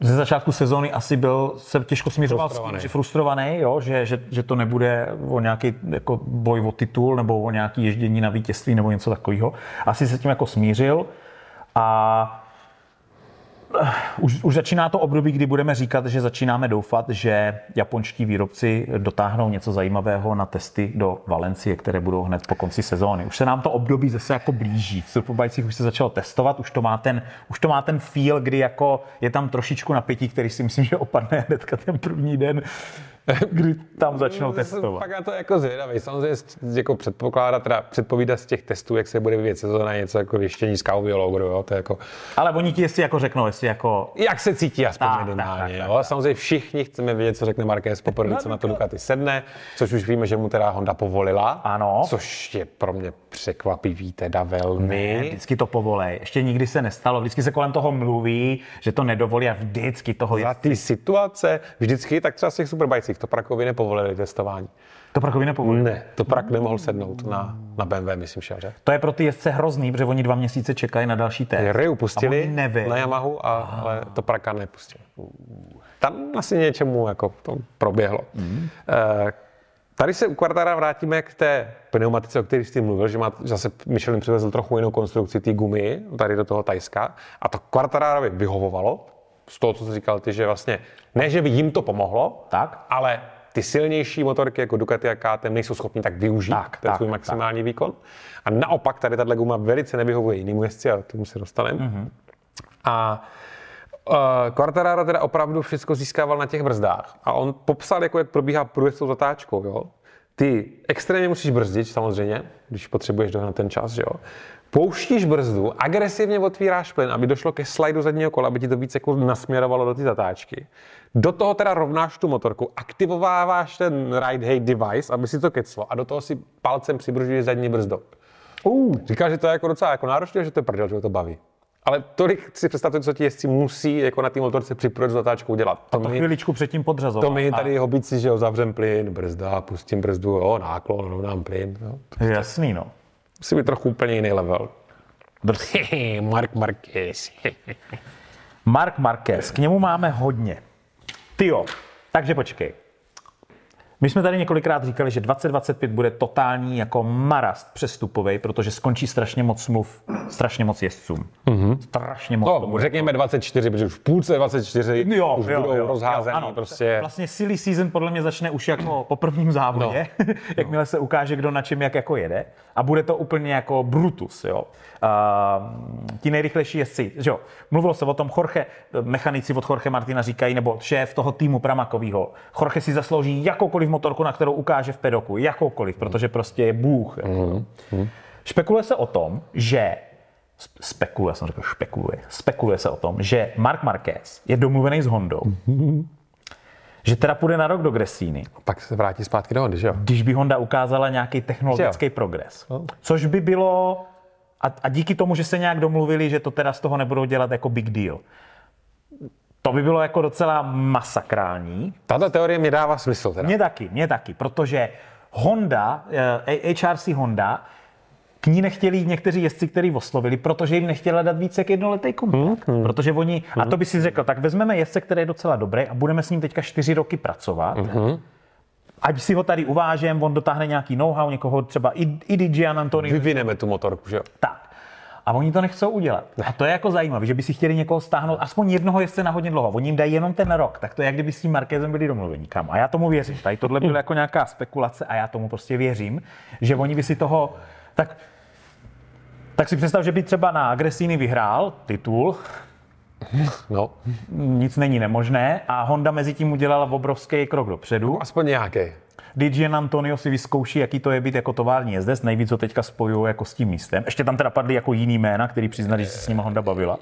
Speaker 1: ze začátku sezóny asi byl, se těžko smířoval s tím,
Speaker 2: Frustrovaný.
Speaker 1: že frustrovaný, jo, že, že, že, to nebude o nějaký jako boj o titul nebo o nějaký ježdění na vítězství nebo něco takového. Asi se tím jako smířil a už, už začíná to období, kdy budeme říkat, že začínáme doufat, že japonští výrobci dotáhnou něco zajímavého na testy do Valencie, které budou hned po konci sezóny. Už se nám to období zase jako blíží. V Superbajcích už se začalo testovat, už to má ten, už to má ten feel, kdy jako je tam trošičku napětí, který si myslím, že opadne hnedka ten první den, kdy tam začnou testovat.
Speaker 2: Pak na to jako zvědavý. Samozřejmě jako předpokládat, teda předpovídat z těch testů, jak se bude vyvíjet sezóna, něco jako věštění z logo, jo, to je jako,
Speaker 1: Ale oni ti jestli jako řeknou, jestli jako
Speaker 2: jak se cítí aspoň
Speaker 1: Tak,
Speaker 2: minimálně.
Speaker 1: tak, tak,
Speaker 2: jo.
Speaker 1: tak.
Speaker 2: Samozřejmě všichni chceme vědět, co řekne Marquez poprvé, co na to Ducati sedne, což už víme, že mu teda Honda povolila.
Speaker 1: Ano.
Speaker 2: Což je pro mě překvapivý teda velmi.
Speaker 1: Ne, vždycky to povolej. Ještě nikdy se nestalo. Vždycky se kolem toho mluví, že to nedovolí a vždycky toho
Speaker 2: Za
Speaker 1: je.
Speaker 2: ty situace vždycky, tak třeba z těch superbajcích, to Prakovi nepovolili testování.
Speaker 1: To prakově nepovolí.
Speaker 2: Ne, to Prak nemohl sednout na, na BMW, myslím, že?
Speaker 1: To je pro ty jezdce hrozný, protože oni dva měsíce čekají na další test.
Speaker 2: Ryu pustili na Yamahu, a, ale to Praka nepustili. Tam asi něčemu jako to proběhlo. Mm. E, tady se u Quartara vrátíme k té pneumatice, o které jsi mluvil, že má zase Michelin přivezl trochu jinou konstrukci té gumy tady do toho Tajska a to Quartararovi vyhovovalo, z toho, co jsi říkal ty, že vlastně, ne, že by jim to pomohlo,
Speaker 1: Tak.
Speaker 2: ale ty silnější motorky jako Ducati a KTM nejsou schopni tak využít
Speaker 1: Tak,
Speaker 2: ten
Speaker 1: tak,
Speaker 2: svůj
Speaker 1: tak.
Speaker 2: maximální výkon. A naopak tady tahle guma velice nevyhovuje jiným jezdci, a k tomu se dostaneme.
Speaker 1: Mhm.
Speaker 2: Mm-hmm. A uh, Quartararo teda opravdu všechno získával na těch brzdách. A on popsal, jako jak probíhá průjezd s tou zatáčkou. Jo? Ty extrémně musíš brzdit, samozřejmě, když potřebuješ dohnat ten čas, že jo. Pouštíš brzdu, agresivně otvíráš plyn, aby došlo ke slajdu zadního kola, aby ti to víc jako nasměrovalo do té zatáčky. Do toho teda rovnáš tu motorku, aktivováváš ten ride height device, aby si to keclo a do toho si palcem přibružuješ zadní brzdou. Uh. Říkal, že to je jako docela jako náročné, že to je prdel, že ho to baví. Ale tolik si představte, co ti jezdci musí jako na té motorce při průjezdu zatáčkou dělat. To,
Speaker 1: To
Speaker 2: my,
Speaker 1: chviličku předtím podřazovat.
Speaker 2: to my tady hobíci, že jo, zavřem plyn, brzda, pustím brzdu, jo, náklon, rovnám plyn. Jo.
Speaker 1: Jasný, no.
Speaker 2: Musí být trochu úplně jiný level. Mark Marquez.
Speaker 1: Mark Marquez, k němu máme hodně. Tyjo, takže počkej. My jsme tady několikrát říkali, že 2025 bude totální jako marast přestupový, protože skončí strašně moc smluv, strašně moc jezdcům. Mm-hmm. Strašně moc. to
Speaker 2: No,
Speaker 1: bude.
Speaker 2: řekněme 24, protože už v půlce 24
Speaker 1: Jo,
Speaker 2: už
Speaker 1: jo,
Speaker 2: budou
Speaker 1: jo,
Speaker 2: rozházený
Speaker 1: jo, ano.
Speaker 2: prostě.
Speaker 1: Vlastně silly season podle mě začne už jako po prvním závodě, no. jakmile se ukáže, kdo na čem jak jako jede. A bude to úplně jako Brutus, jo. Uh, ti nejrychlejší jezdci, že jo. Mluvilo se o tom, Jorge, mechanici od Jorge Martina říkají, nebo šéf toho týmu Pramakovýho, Jorge si zaslouží jakoukoliv motorku, na kterou ukáže v pedoku, jakoukoliv, protože prostě je bůh. Jako. Špekuluje se o tom, že spekuluje, jsem řekl špekuluje, spekuluje se o tom, že Mark Marquez je domluvený s Hondou, že teda půjde na rok do Gresíny,
Speaker 2: Pak se vrátí zpátky do Hondy, že jo?
Speaker 1: když by Honda ukázala nějaký technologický progres.
Speaker 2: No.
Speaker 1: Což by bylo, a, a díky tomu, že se nějak domluvili, že to teda z toho nebudou dělat jako big deal. To by bylo jako docela masakrální.
Speaker 2: Tato teorie mi dává smysl teda.
Speaker 1: Mně taky, mně taky, protože Honda, eh, HRC Honda, k ní nechtěli někteří jezdci, kteří oslovili, protože jim nechtěli dát více jak jednoletý kontrakt.
Speaker 2: Mhm.
Speaker 1: Protože oni, a to by si řekl, tak vezmeme jezdce, který je docela dobrý a budeme s ním teďka čtyři roky pracovat.
Speaker 2: Mhm.
Speaker 1: Ať si ho tady uvážem, on dotáhne nějaký know-how, někoho třeba i, i Gian Antonio,
Speaker 2: Vyvineme tu motorku, že jo?
Speaker 1: tak. A oni to nechcou udělat. A to je jako zajímavé, že by si chtěli někoho stáhnout, aspoň jednoho jezdce na hodně dlouho. Oni jim dají jenom ten rok, tak to je, jak kdyby s tím Markézem byli domluveni. Kam? A já tomu věřím. Tady tohle bylo jako nějaká spekulace a já tomu prostě věřím, že oni by si toho. Tak, tak si představ, že by třeba na Agresíny vyhrál titul,
Speaker 2: No,
Speaker 1: nic není nemožné a Honda mezi tím udělala obrovský krok dopředu.
Speaker 2: aspoň nějaký.
Speaker 1: Dijan Antonio si vyzkouší, jaký to je být jako tovární jezdec. Nejvíc ho teďka spojují jako s tím místem. Ještě tam teda padly jako jiný jména, který přiznali, že se s nimi Honda bavila.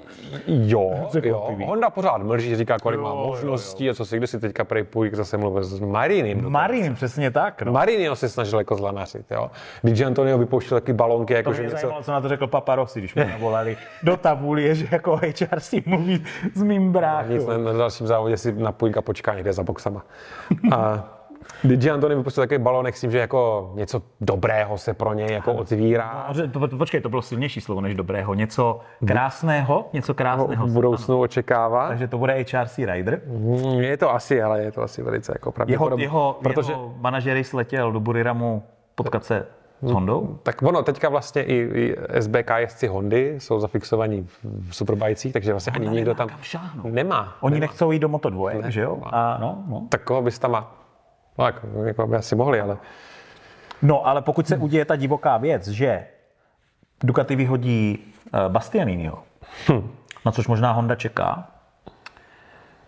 Speaker 2: Jo, jo.
Speaker 1: Překvapivý.
Speaker 2: Honda pořád mlží, říká, kolik má možností a co si, kde si teďka prej půjď zase mluvil s Marinem.
Speaker 1: Marin, přesně tak. No.
Speaker 2: Marinio se snažil jako zlanařit, jo. Když Antonio vypouštěl taky balonky, jako
Speaker 1: To
Speaker 2: že
Speaker 1: mě
Speaker 2: něco...
Speaker 1: zajímalo, co na to řekl Paparosi, když mě navolali do tabulie, že jako HR si mluví s mým
Speaker 2: Nic,
Speaker 1: bráchou.
Speaker 2: na, na dalším závodě si na půjka počká někde za boxama. A Digi Antony vypustil takový balonek s tím, že jako něco dobrého se pro něj jako otvírá.
Speaker 1: Po- Počkej, to bylo silnější slovo než dobrého. Něco krásného, něco krásného.
Speaker 2: V budoucnu očekává.
Speaker 1: Takže to bude HRC Rider.
Speaker 2: Mm, Je to asi, ale je to asi velice jako
Speaker 1: Jeho,
Speaker 2: pravděpodobné.
Speaker 1: jeho,
Speaker 2: protože
Speaker 1: jeho manažer sletěl do Buriramu potkat se s Hondou.
Speaker 2: tak ono, teďka vlastně i, i SBK jezdci Hondy jsou zafixovaní v superbajcích, takže vlastně ani
Speaker 1: Honda
Speaker 2: nikdo
Speaker 1: nemá
Speaker 2: tam nemá.
Speaker 1: Oni
Speaker 2: nemá.
Speaker 1: nechcou jít do Moto 2, že jo? A no, no.
Speaker 2: Tak koho bys tam má? No, tak, jako by asi mohli, ale
Speaker 1: no, ale pokud se uděje ta divoká věc, že Ducati vyhodí uh, Bastianiniho, na což možná Honda čeká,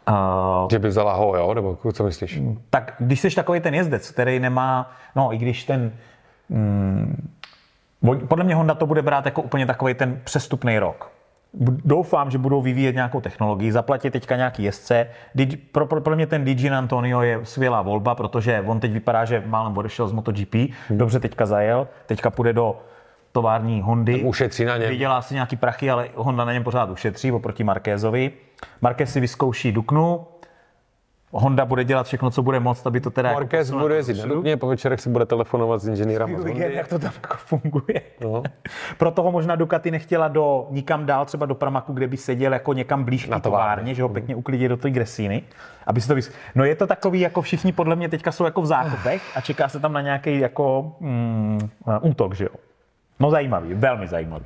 Speaker 1: uh,
Speaker 2: že by vzala ho, jo? Nebo co myslíš?
Speaker 1: tak když jsi takový ten jezdec, který nemá, no i když ten, mm, podle mě Honda to bude brát jako úplně takový ten přestupný rok. Doufám, že budou vyvíjet nějakou technologii, zaplatí teďka nějaký jezdce. Pro, pro, pro mě ten Digin Antonio je skvělá volba, protože on teď vypadá, že málem odešel z MotoGP, dobře teďka zajel, teďka půjde do tovární Hondy.
Speaker 2: Ušetří na něm.
Speaker 1: Vydělá si nějaký prachy, ale Honda na něm pořád ušetří oproti Markézovi. Marquez si vyzkouší Duknu, Honda bude dělat všechno, co bude moct, aby to teda...
Speaker 2: Marquez
Speaker 1: jako
Speaker 2: bude jezdit na po večerech si bude telefonovat s inženýrem
Speaker 1: jak to tam jako funguje.
Speaker 2: No.
Speaker 1: Proto ho možná Ducati nechtěla do nikam dál, třeba do Pramaku, kde by seděl jako někam blíž
Speaker 2: Na továrně.
Speaker 1: továrně, že ho pěkně uklidí do té Gresíny. Aby si to vys... No je to takový, jako všichni podle mě teďka jsou jako v zákopech a čeká se tam na nějaký jako mm, útok, že jo. No zajímavý, velmi zajímavý.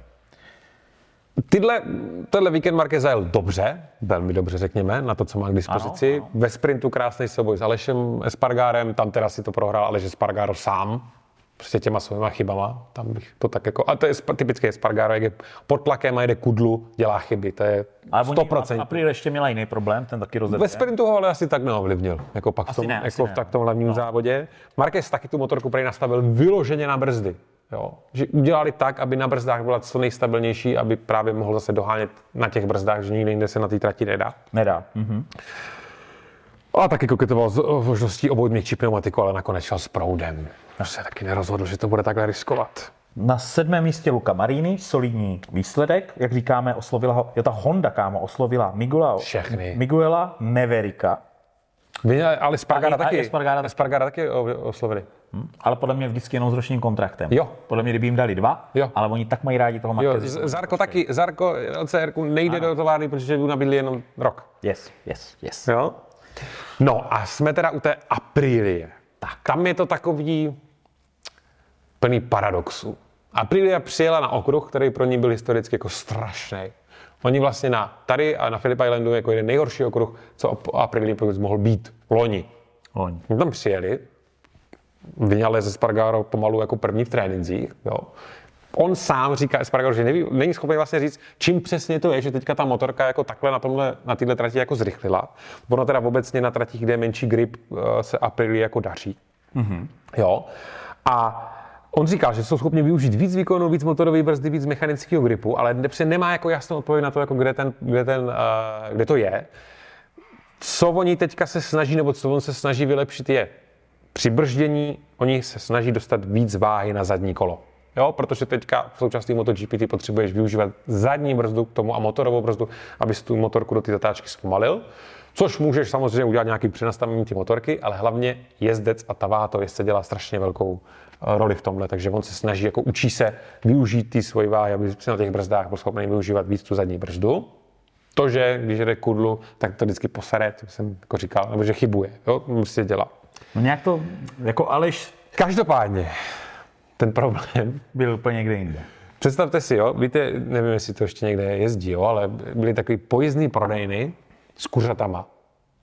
Speaker 2: Tyhle, tenhle víkend Marquez zajel dobře, velmi dobře řekněme, na to, co má k dispozici.
Speaker 1: Ano,
Speaker 2: Ve sprintu krásný souboj s Alešem Espargárem, tam teda si to prohrál Aleš Espargaro sám, prostě těma svýma chybama, tam bych to tak jako, a to je typické Espargaro, jak je pod tlakem a jede kudlu, dělá chyby, to je
Speaker 1: Ale oni
Speaker 2: 100%.
Speaker 1: April ještě měla jiný problém, ten taky
Speaker 2: Ve
Speaker 1: rozhodl.
Speaker 2: sprintu ho ale asi tak neovlivnil, jako pak v tom,
Speaker 1: ne,
Speaker 2: jako v
Speaker 1: ne.
Speaker 2: tak tom hlavním no. závodě. Marquez taky tu motorku prej nastavil vyloženě na brzdy. Jo? Že udělali tak, aby na brzdách byla co nejstabilnější, aby právě mohl zase dohánět na těch brzdách, že nikde jinde se na té trati nedá.
Speaker 1: Nedá. Mhm.
Speaker 2: A taky koketoval s možností obou měkčí pneumatiku, ale nakonec šel s proudem. Už se taky nerozhodl, že to bude takhle riskovat.
Speaker 1: Na sedmém místě Luca Marini, solidní výsledek. Jak říkáme, oslovila ho, jo, ta Honda, kámo, oslovila Miguela,
Speaker 2: Všechny.
Speaker 1: Miguela Neverika,
Speaker 2: Vy, ale Spargara taky,
Speaker 1: Espargara taky.
Speaker 2: Espargara oslovili.
Speaker 1: ale podle mě vždycky jenom s ročním kontraktem.
Speaker 2: Jo.
Speaker 1: Podle mě, kdyby jim dali dva,
Speaker 2: Jo.
Speaker 1: ale oni tak mají rádi toho
Speaker 2: Jo,
Speaker 1: Marqueze.
Speaker 2: Z- Zarko taky, Zarko LCR nejde do továrny, protože mu nabídli jenom rok.
Speaker 1: Yes, yes, yes.
Speaker 2: Jo? No a jsme teda u té Aprilie. Tak. Tam je to takový plný paradoxů. Aprilia přijela na okruh, který pro ní byl historicky jako strašný. Oni vlastně na, tady a na Phillip Islandu jako jeden nejhorší okruh, co Aprilia mohl být. Loni.
Speaker 1: Oni.
Speaker 2: Oni tam přijeli, vyňali ze Spargaro pomalu jako první v trénincích. Jo. On sám říká Espargaro, že neví, není schopný vlastně říct, čím přesně to je, že teďka ta motorka jako takhle na tomhle, na této trati jako zrychlila. Ono teda obecně na tratích, kde je menší grip, eh, se Aprilia jako daří. Mm-hmm. Jo. A on říkal, že jsou schopni využít víc výkonů, víc motorové brzdy, víc mechanického gripu, ale nepře- nemá jako jasnou odpověď na to, jako kde, ten, kde, ten, uh, kde to je co oni teďka se snaží, nebo co on se snaží vylepšit, je při brždění, oni se snaží dostat víc váhy na zadní kolo. Jo, protože teďka v současné MotoGP ty potřebuješ využívat zadní brzdu k tomu a motorovou brzdu, abys tu motorku do té zatáčky zpomalil. Což můžeš samozřejmě udělat nějaký přenastavení ty motorky, ale hlavně jezdec a ta to jezdce dělá strašně velkou eh, roli v tomhle, takže on se snaží, jako učí se využít ty svoje váhy, aby si na těch brzdách byl schopný využívat víc tu zadní brzdu. To, že když jede kudlu, tak to vždycky posere, to jsem jako říkal, nebo že chybuje, jo, musí dělat.
Speaker 1: No nějak to, jako Aleš
Speaker 2: Každopádně, ten problém
Speaker 1: byl úplně někde jinde.
Speaker 2: Představte si, jo, víte, nevím, jestli to ještě někde jezdí, jo, ale byly takový pojízdný prodejny s kuřatama.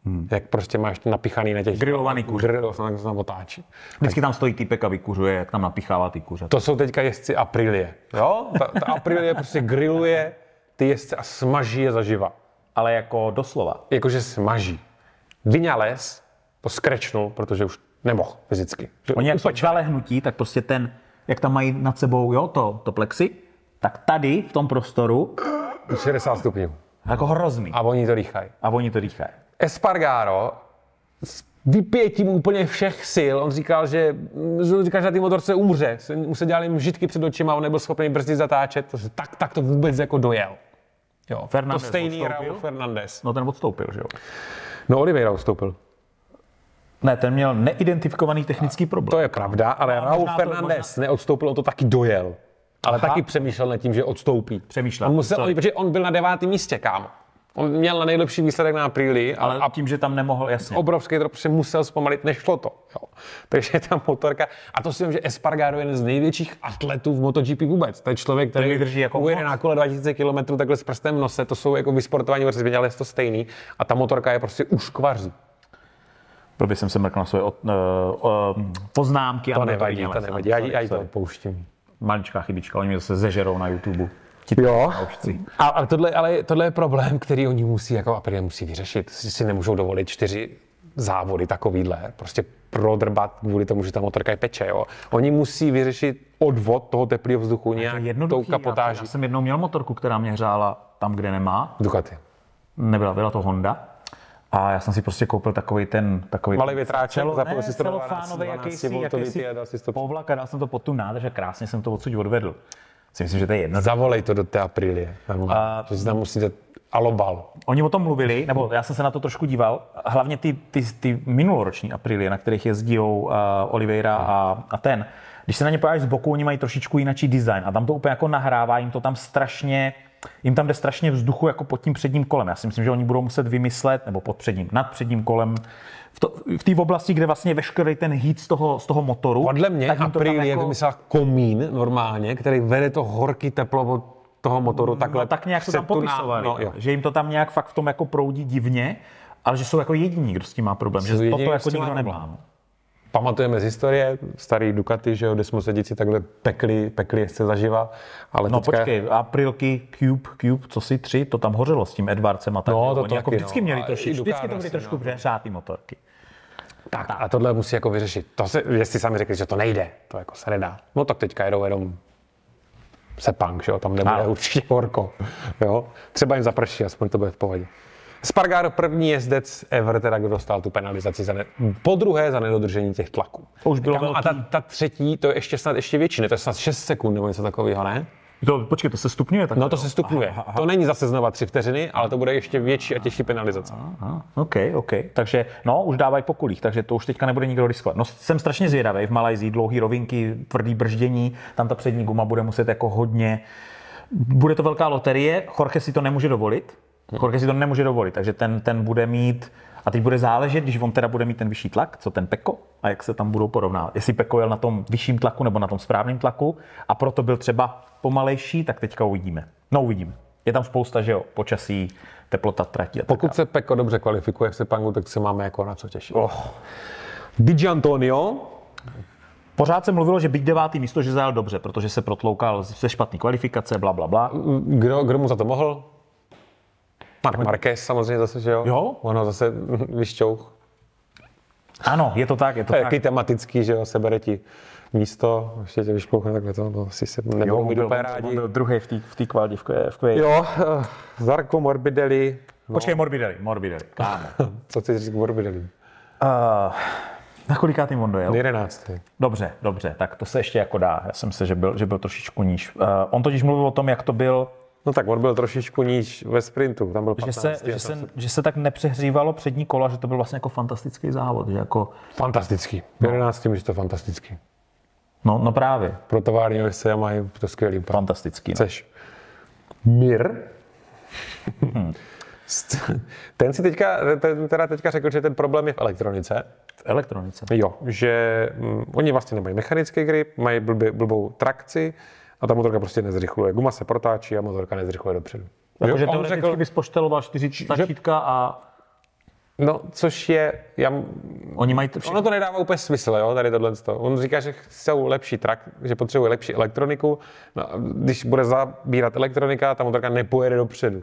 Speaker 2: Hmm. Jak prostě máš napichaný na těch...
Speaker 1: Grilovaný kuře.
Speaker 2: Grill, tak se tam otáčí.
Speaker 1: Vždycky tam stojí typek a vykuřuje, jak tam napichává ty kuře.
Speaker 2: To jsou teďka jezdci Aprilie, jo? Ta, ta Aprilie prostě grilluje ty jezdce a smaží je zaživa.
Speaker 1: Ale jako doslova.
Speaker 2: Jakože smaží. Vinales to skrečnul, protože už nemohl fyzicky. Že
Speaker 1: Oni jak to hnutí, tak prostě ten, jak tam mají nad sebou, jo, to, to plexi, tak tady v tom prostoru,
Speaker 2: 60 stupňů.
Speaker 1: jako hrozný.
Speaker 2: A oni to dýchají.
Speaker 1: A oni to dýchají.
Speaker 2: Espargaro s vypětím úplně všech sil, on říkal, že, on říkal, že na té motorce umře, mu se dělali žitky před očima, on nebyl schopný brzdit zatáčet, to, tak, tak to vůbec jako dojel. Jo,
Speaker 1: Fernandez
Speaker 2: to stejný
Speaker 1: odstoupil?
Speaker 2: Raúl Fernandez.
Speaker 1: No ten odstoupil, že jo.
Speaker 2: No Oliveira ustoupil.
Speaker 1: Ne, ten měl neidentifikovaný technický problém.
Speaker 2: To je pravda, ale
Speaker 1: No,
Speaker 2: Raúl
Speaker 1: možná to-
Speaker 2: Fernandez neodstoupil, on to taky dojel. Ale
Speaker 1: Aha.
Speaker 2: taky přemýšlel nad tím, že odstoupí.
Speaker 1: Přemýšlel,
Speaker 2: On musel, protože on byl na devátém místě, kámo. On měl na nejlepší výsledek na Apríli,
Speaker 1: ale
Speaker 2: a,
Speaker 1: tím, že tam nemohl, jasně.
Speaker 2: obrovský drop se musel zpomalit, nešlo to. Jo. Takže ta motorka, a to si myslím, že Espargaro je jeden z největších atletů v MotoGP vůbec. To je člověk, který
Speaker 1: vydrží jako
Speaker 2: ujede na kole 2000 km takhle s prstem v nose, to jsou jako vysportovaní vrstvy, ale je to stejný. A ta motorka je prostě uškvaří.
Speaker 1: Blbě jsem se mrkl na svoje od, uh, uh, poznámky.
Speaker 2: To
Speaker 1: a
Speaker 2: nevadí, to nevadí. Já, já jí to odpouštím.
Speaker 1: Maličká chybička, oni mě zase zežerou na YouTube. Ti
Speaker 2: Jo. A, ale, tohle, ale tohle je problém, který oni musí, jako Aprilia musí vyřešit. Si, si nemůžou dovolit čtyři závody takovýhle, prostě prodrbat kvůli tomu, že ta motorka je peče. Jo. Oni musí vyřešit odvod toho teplého vzduchu
Speaker 1: To je
Speaker 2: nějak tou
Speaker 1: jednoduchý.
Speaker 2: kapotáží.
Speaker 1: Já, já jsem jednou měl motorku, která mě hřála tam, kde nemá.
Speaker 2: Ducati.
Speaker 1: Nebyla, byla to Honda. A já jsem si prostě koupil takový ten... Takový
Speaker 2: Malý větráček,
Speaker 1: celo,
Speaker 2: zapojil si to do 12
Speaker 1: celofánový
Speaker 2: 12
Speaker 1: jakýsi,
Speaker 2: voltový a dal si to-
Speaker 1: povlak a dal jsem to pod tu nádrž a krásně jsem to odsud odvedl. Si myslím, že to je jedna.
Speaker 2: Zavolej to do té Aprilie. Normálně.
Speaker 1: A-
Speaker 2: že si tam musíte alobal.
Speaker 1: Oni o tom mluvili, nebo já jsem se na to trošku díval, hlavně ty, ty, ty minuloroční Aprilie, na kterých jezdí uh, Oliveira a, a ten. Když se na ně podíváš z boku, oni mají trošičku jináčí design a tam to úplně jako nahrává, jim to tam strašně, jim tam jde strašně vzduchu jako pod tím předním kolem. Já si myslím, že oni budou muset vymyslet, nebo pod předním, nad předním kolem, v, to, v té oblasti, kde vlastně veškerý ten heat z toho, z toho motoru.
Speaker 2: Podle mě Aprilie
Speaker 1: jako-
Speaker 2: vymyslela komín normálně, který vede to horký teplo od toho motoru takhle.
Speaker 1: No, tak nějak
Speaker 2: před
Speaker 1: tam popisovali,
Speaker 2: No, jo.
Speaker 1: že jim to tam nějak fakt v tom jako proudí divně, ale že jsou jako jediní, kdo s tím má problém, že
Speaker 2: jediní,
Speaker 1: toto jako nikdo no.
Speaker 2: Pamatujeme z historie, starý Ducati, že jo, kde jsme sedíci takhle pekli, pekli jezdce zaživa. Ale
Speaker 1: No
Speaker 2: teďka,
Speaker 1: počkej, Aprilky, Cube, Cube, co si tři, to tam hořelo s tím Edwardsem a tak.
Speaker 2: No, to
Speaker 1: Oni jako vždycky
Speaker 2: no.
Speaker 1: měli
Speaker 2: A
Speaker 1: trošičku,
Speaker 2: i
Speaker 1: vždycky to byly trošku
Speaker 2: no.
Speaker 1: přehřátý motorky.
Speaker 2: Tak, a tohle musí jako vyřešit. To se, jestli sami řekli, že to nejde, to jako se nedá. No tak teďka jedou jenom sepang, že jo, tam nebude
Speaker 1: Ano.
Speaker 2: určitě horko, jo. Třeba jim zaprší, aspoň to bude v pohodě. Spargaro první jezdec ever, teda, kdo dostal tu penalizaci za ne, po druhé za nedodržení těch tlaků.
Speaker 1: To už bylo
Speaker 2: Kámo, A ta, ta, třetí, to je ještě snad ještě větší, ne? To je snad 6 sekund nebo něco takového, ne?
Speaker 1: To, počkej, to se stupňuje tak?
Speaker 2: No to se stupňuje. To není zase znova 3 vteřiny, ale to bude ještě větší a těžší penalizace.
Speaker 1: Aha, OK, OK. Takže no, už dávají po kulích, takže to už teďka nebude nikdo riskovat. No, jsem strašně zvědavý v Malajzii, dlouhý rovinky, tvrdý brždění, tam ta přední guma bude muset jako hodně. Bude to velká loterie, Jorge si to nemůže dovolit. Jorge si to nemůže dovolit, takže ten, ten bude mít, a teď bude záležet, když on teda bude mít ten vyšší tlak, co ten Peko, a jak se tam budou porovnávat. Jestli Peko jel na tom vyšším tlaku nebo na tom správném tlaku a proto byl třeba pomalejší, tak teďka uvidíme. No uvidíme. Je tam spousta, že jo, počasí, teplota trati a
Speaker 2: Pokud se Peko dobře kvalifikuje v Sepangu, tak se máme jako na co těšit.
Speaker 1: Oh.
Speaker 2: Di Antonio,
Speaker 1: Pořád se mluvilo, že byť devátý místo, že zajel dobře, protože se protloukal ze špatné kvalifikace, bla, bla, bla.
Speaker 2: kdo, kdo mu za to mohl? Mark Marquez samozřejmě zase, že jo?
Speaker 1: Jo.
Speaker 2: Ono zase vyšťouch.
Speaker 1: Ano, je to tak, je to
Speaker 2: je
Speaker 1: tak.
Speaker 2: jaký tematický, že jo, sebere ti místo, ještě tě vyšplouchne takhle to, to asi se nebudou
Speaker 1: on
Speaker 2: mít úplně
Speaker 1: on
Speaker 2: rádi.
Speaker 1: byl druhý v té v té kvaldě v, v kvěji.
Speaker 2: Jo, eh, Zarko Morbidelli,
Speaker 1: Počkej, Morbidelli, Morbidelli. Kámo.
Speaker 2: Co chceš říct k Morbidelli?
Speaker 1: Uh, na kolikátým on dojel?
Speaker 2: 11.
Speaker 1: Dobře, dobře, tak to se ještě jako dá. Já jsem se, že byl, že byl trošičku níž. Uh, on totiž mluvil o tom, jak to byl,
Speaker 2: No tak on byl trošičku níž ve sprintu, tam byl 15.
Speaker 1: že se, že, se, že se tak nepřehřívalo přední kola, že to byl vlastně jako fantastický závod. Že jako,
Speaker 2: Fantastický. V 11. No. to fantastický.
Speaker 1: no, no právě,
Speaker 2: Pro tovární se mají to skvělý.
Speaker 1: fantastický. No.
Speaker 2: Chceš? Mir? Ten si teďka, ten teda teďka řekl, že ten problém je v elektronice.
Speaker 1: V elektronice.
Speaker 2: Jo, že mm, oni vlastně nemají mechanický grip, mají blbě, blbou trakci a ta motorka prostě nezrychluje. Guma se protáčí a motorka nezrychluje dopředu.
Speaker 1: Takže
Speaker 2: on
Speaker 1: teoreticky řekl, bys pošteloval čtyři tlačítka a
Speaker 2: no, což je, já,
Speaker 1: oni mají to
Speaker 2: ono to nedává úplně smysl, jo, tady tohle. On říká, že chcou lepší trak, že potřebuje lepší elektroniku. No, když bude zabírat elektronika, ta motorka nepojede dopředu.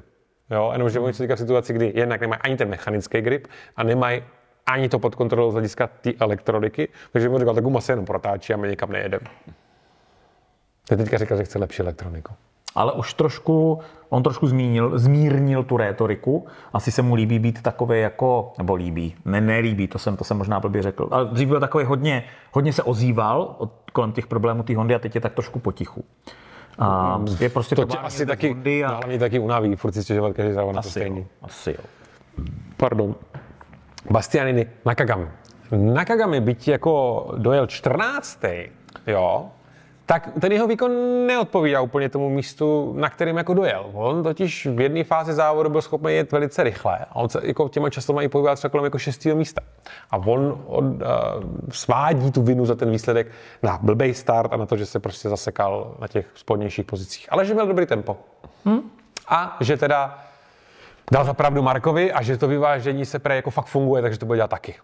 Speaker 2: Jo, jenomže oni jsou teďka v situaci, kdy jednak nemají ani ten mechanický grip a nemají ani to pod kontrolou z hlediska té elektroniky, takže mu říkal, ta guma se jenom protáčí a my nikam nejedeme. Teď teďka říkal, že chce lepší elektroniku.
Speaker 1: Ale už trošku, on trošku zmínil, zmírnil tu rétoriku. Asi se mu líbí být takový jako, nebo líbí, ne, nelíbí, to jsem, to jsem možná blbě řekl. Ale dřív byl takový hodně, hodně se ozýval od, kolem těch problémů té Hondy a teď je tak trošku potichu. A je prostě
Speaker 2: To tě asi taky,
Speaker 1: Hondy
Speaker 2: a...
Speaker 1: a...
Speaker 2: hlavně taky unaví, furt si stěžovat každý závod na to
Speaker 1: Asi jo,
Speaker 2: stejný.
Speaker 1: asi jo.
Speaker 2: Pardon. Bastianini Nakagami. Nakagami, byť jako dojel 14. jo, tak ten jeho výkon neodpovídá úplně tomu místu, na kterým jako dojel. On totiž v jedné fázi závodu byl schopný jet velice rychle a on se jako těma časama i pohyboval třeba kolem jako šestého místa. A on od, uh, svádí tu vinu za ten výsledek na blbej start a na to, že se prostě zasekal na těch spodnějších pozicích. Ale že měl dobrý tempo. Hmm? A že teda dal za pravdu Markovi a že to vyvážení se pre jako fakt funguje, takže to bude dělat taky.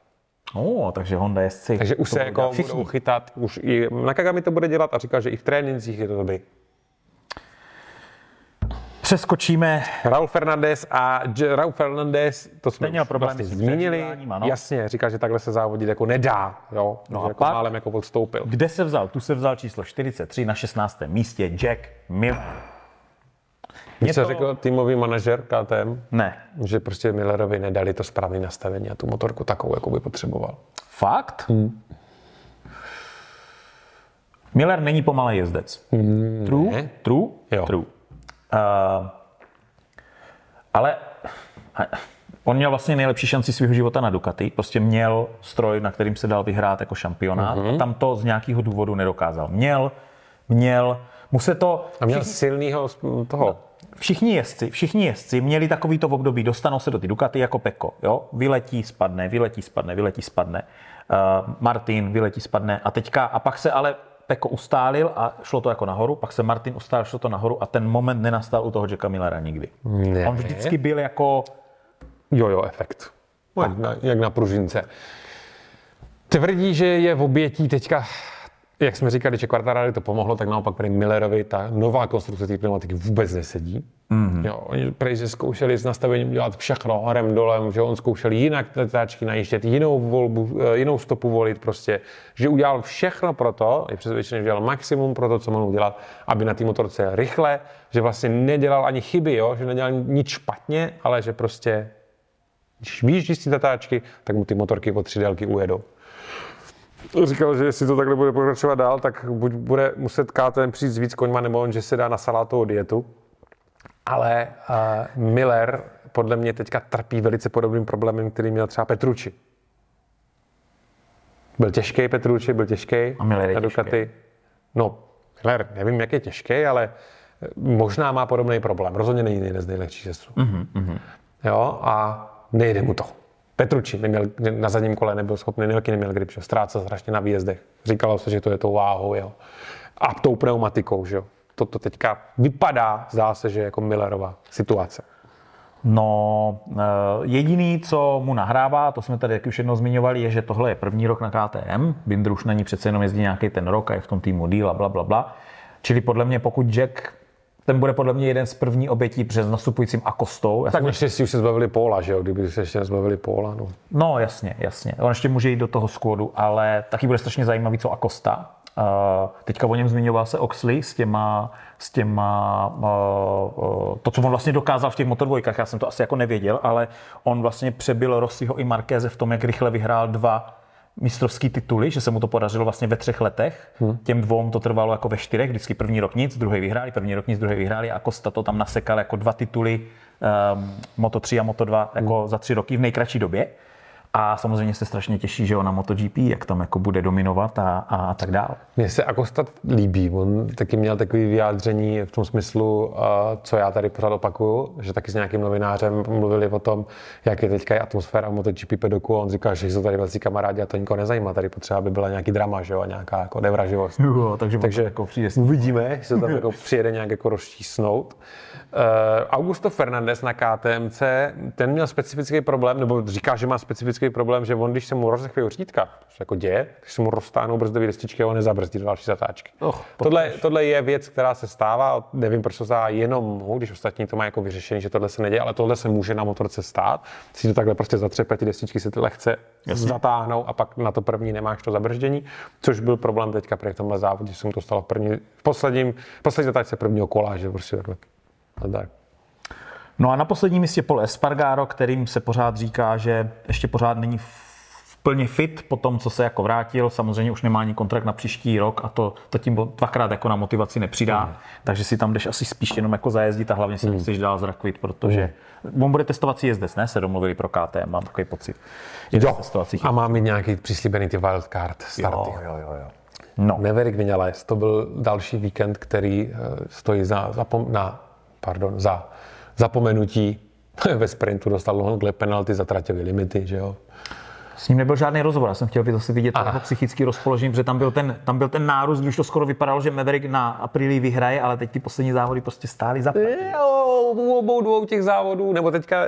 Speaker 1: Oh, takže Honda jezdci.
Speaker 2: Takže už se jako
Speaker 1: všichni.
Speaker 2: budou chytat, už i Nakagami to bude dělat a říkal, že i v trénincích je to dobrý.
Speaker 1: Přeskočíme
Speaker 2: Raul Fernandez a J- Raul Fernandez, to jsme
Speaker 1: Ten měl
Speaker 2: už
Speaker 1: problémy
Speaker 2: vlastně zmínili,
Speaker 1: ano.
Speaker 2: jasně, říkal, že takhle se závodit jako nedá, jo,
Speaker 1: No a
Speaker 2: jako
Speaker 1: pak?
Speaker 2: málem jako odstoupil.
Speaker 1: Kde se vzal? Tu se vzal číslo 43 na 16. místě Jack Miller.
Speaker 2: Víš, co
Speaker 1: to-
Speaker 2: řekl týmový manažer KTM?
Speaker 1: Ne.
Speaker 2: Že prostě Millerovi nedali to správné nastavení a tu motorku takovou, jakou by potřeboval.
Speaker 1: Fakt? Miller není pomalý jezdec. True?
Speaker 2: ne.
Speaker 1: True?
Speaker 2: Jo.
Speaker 1: True. Uh, ale on měl vlastně nejlepší šanci svého života na Ducati. Prostě měl stroj, na kterým se dal vyhrát jako šampionát.
Speaker 2: Mhm.
Speaker 1: A tam to z nějakého důvodu nedokázal. Měl, měl, mu se to...
Speaker 2: A měl silnýho sp- toho.
Speaker 1: Všichni jezdci, všichni jezdci měli takovýto období, dostanou se do ty Ducati jako Peko, jo? Vyletí, spadne, vyletí, spadne, vyletí, spadne. Uh, Martin vyletí, spadne a teďka, a pak se ale Peko ustálil a šlo to jako nahoru, pak se Martin ustálil, šlo to nahoru a ten moment nenastal u toho Jacka Millera nikdy.
Speaker 2: Ne.
Speaker 1: On vždycky byl jako,
Speaker 2: Jo, jo, efekt. Jak na, jak na pružince. Tvrdí, že je v obětí teďka, jak jsme říkali, že Quartarari to pomohlo, tak naopak prý Millerovi ta nová konstrukce té pneumatiky vůbec nesedí. Mm-hmm. Jo, oni prý, že zkoušeli s nastavením dělat všechno horem, dolem, že on zkoušel jinak táčky najíždět, jinou, volbu, eh, jinou stopu volit prostě, že udělal všechno pro to, je přesvědčený, že udělal maximum pro to, co mohl udělat, aby na té motorce rychle, že vlastně nedělal ani chyby, jo, že nedělal nic špatně, ale že prostě když z té zatáčky, tak mu ty motorky o tři délky ujedou. Říkal, že jestli to takhle bude pokračovat dál, tak buď bude muset KTM přijít s víc koňma, nebo on, že se dá na salátovou dietu. Ale uh, Miller podle mě teďka trpí velice podobným problémem, který měl třeba Petrucci. Byl těžký Petrucci, byl těžký.
Speaker 1: A Miller je
Speaker 2: Ducati. No, Miller, nevím, jak je těžký, ale možná má podobný problém. Rozhodně není jeden z nejlehčích jezdců. Mm-hmm. Jo, a nejde mu to. Petrucci neměl, na zadním kole nebyl schopný, Nelky neměl grip, že? ztrácel strašně na výjezdech. Říkalo se, že to je tou váhou, jo. A tou pneumatikou, že jo. Toto teďka vypadá, zdá se, že jako Millerova situace.
Speaker 1: no, eh, jediný, co mu nahrává, to jsme tady jak už jednou zmiňovali, je, že tohle je první rok na KTM. Binder už na ní přece jenom jezdí nějaký ten rok a je v tom týmu díl a bla, bla, bla. Čili podle mě, pokud Jack ten bude podle mě jeden z první obětí před nastupujícím Akostou. Já
Speaker 2: Tak
Speaker 1: jsem-
Speaker 2: naštěstí už se zbavili Póla, že jo, kdyby se ještě nezbavili Póla, no.
Speaker 1: No jasně, jasně. On ještě může jít do toho skvodu, ale taky bude strašně zajímavý, co Akosta. Uh, teďka o něm zmiňoval se Oxley s těma, s těma uh, uh, to, co on vlastně dokázal v těch motodvojkách, já jsem to asi jako nevěděl, ale on vlastně přebil Rossiho i Markéze v tom, jak rychle vyhrál dva mistrovský tituly, že se mu to podařilo vlastně ve třech letech. Hmm. Těm dvou to trvalo jako ve čtyřech, vždycky první rok nic, druhý vyhráli, první rok nic, druhý vyhráli a Costa to tam nasekal jako dva tituly um, Moto 3 a Moto 2 jako hmm. za tři roky v nejkratší době. A samozřejmě se strašně těší, že ho na MotoGP, jak tam jako bude dominovat a, a, a tak dále.
Speaker 2: Mně se Akosta líbí. On taky měl takový vyjádření v tom smyslu, co já tady pořád opakuju, že taky s nějakým novinářem mluvili o tom, jak je teďka atmosféra MotoGP pedoku. On říkal, že jsou tady velcí kamarádi a to nikoho nezajímá. Tady potřeba by byla nějaký drama, že jo, a nějaká jako nevraživost.
Speaker 1: Jo, takže takže jako přijde
Speaker 2: uvidíme, jestli se tam jako přijede nějak jako rozčísnout. Uh, Augusto Fernandez na KTMC, ten měl specifický problém, nebo říká, že má specifický problém, že on, když se mu rozechvějí řídka, což jako děje, když se mu roztáhnou brzdové destičky a on nezabrzdí do další zatáčky. Oh, tohle, tohle, je věc, která se stává, nevím, proč to stává jenom když ostatní to má jako vyřešení, že tohle se neděje, ale tohle se může na motorce stát. Si to takhle prostě zatřepe, ty destičky se ty lehce Jasně. zatáhnou a pak na to první nemáš to zabrždění, což byl problém teďka při tomhle závodě, že se mu to stalo v, první, v posledním, poslední zatáčce prvního kola, že prostě takhle a tak.
Speaker 1: No a na posledním místě Paul Espargaro, kterým se pořád říká, že ještě pořád není plně fit po tom, co se jako vrátil. Samozřejmě už nemá ani kontrakt na příští rok a to, to tím dvakrát jako na motivaci nepřidá. Mm. Takže si tam jdeš asi spíš jenom jako zajezdit a hlavně si mm. chceš dál zrakvit, protože mm. on bude testovací jezdec, ne? Se domluvili pro KTM, mám takový pocit.
Speaker 2: Jo. A má mít nějaký přislíbený ty wildcard starty.
Speaker 1: Jo, jo, jo. jo.
Speaker 2: No. Maverick Vinales, to byl další víkend, který eh, stojí za, za, na pardon, za zapomenutí ve sprintu dostal longle penalty, zatratil limity, že jo.
Speaker 1: S ním nebyl žádný rozhovor, já jsem chtěl zase vidět jeho psychický rozpoložení, protože tam byl, ten, tam byl ten nárůst, když to skoro vypadalo, že Maverick na apríli vyhraje, ale teď ty poslední závody prostě stály za
Speaker 2: U obou dvou těch závodů, nebo teďka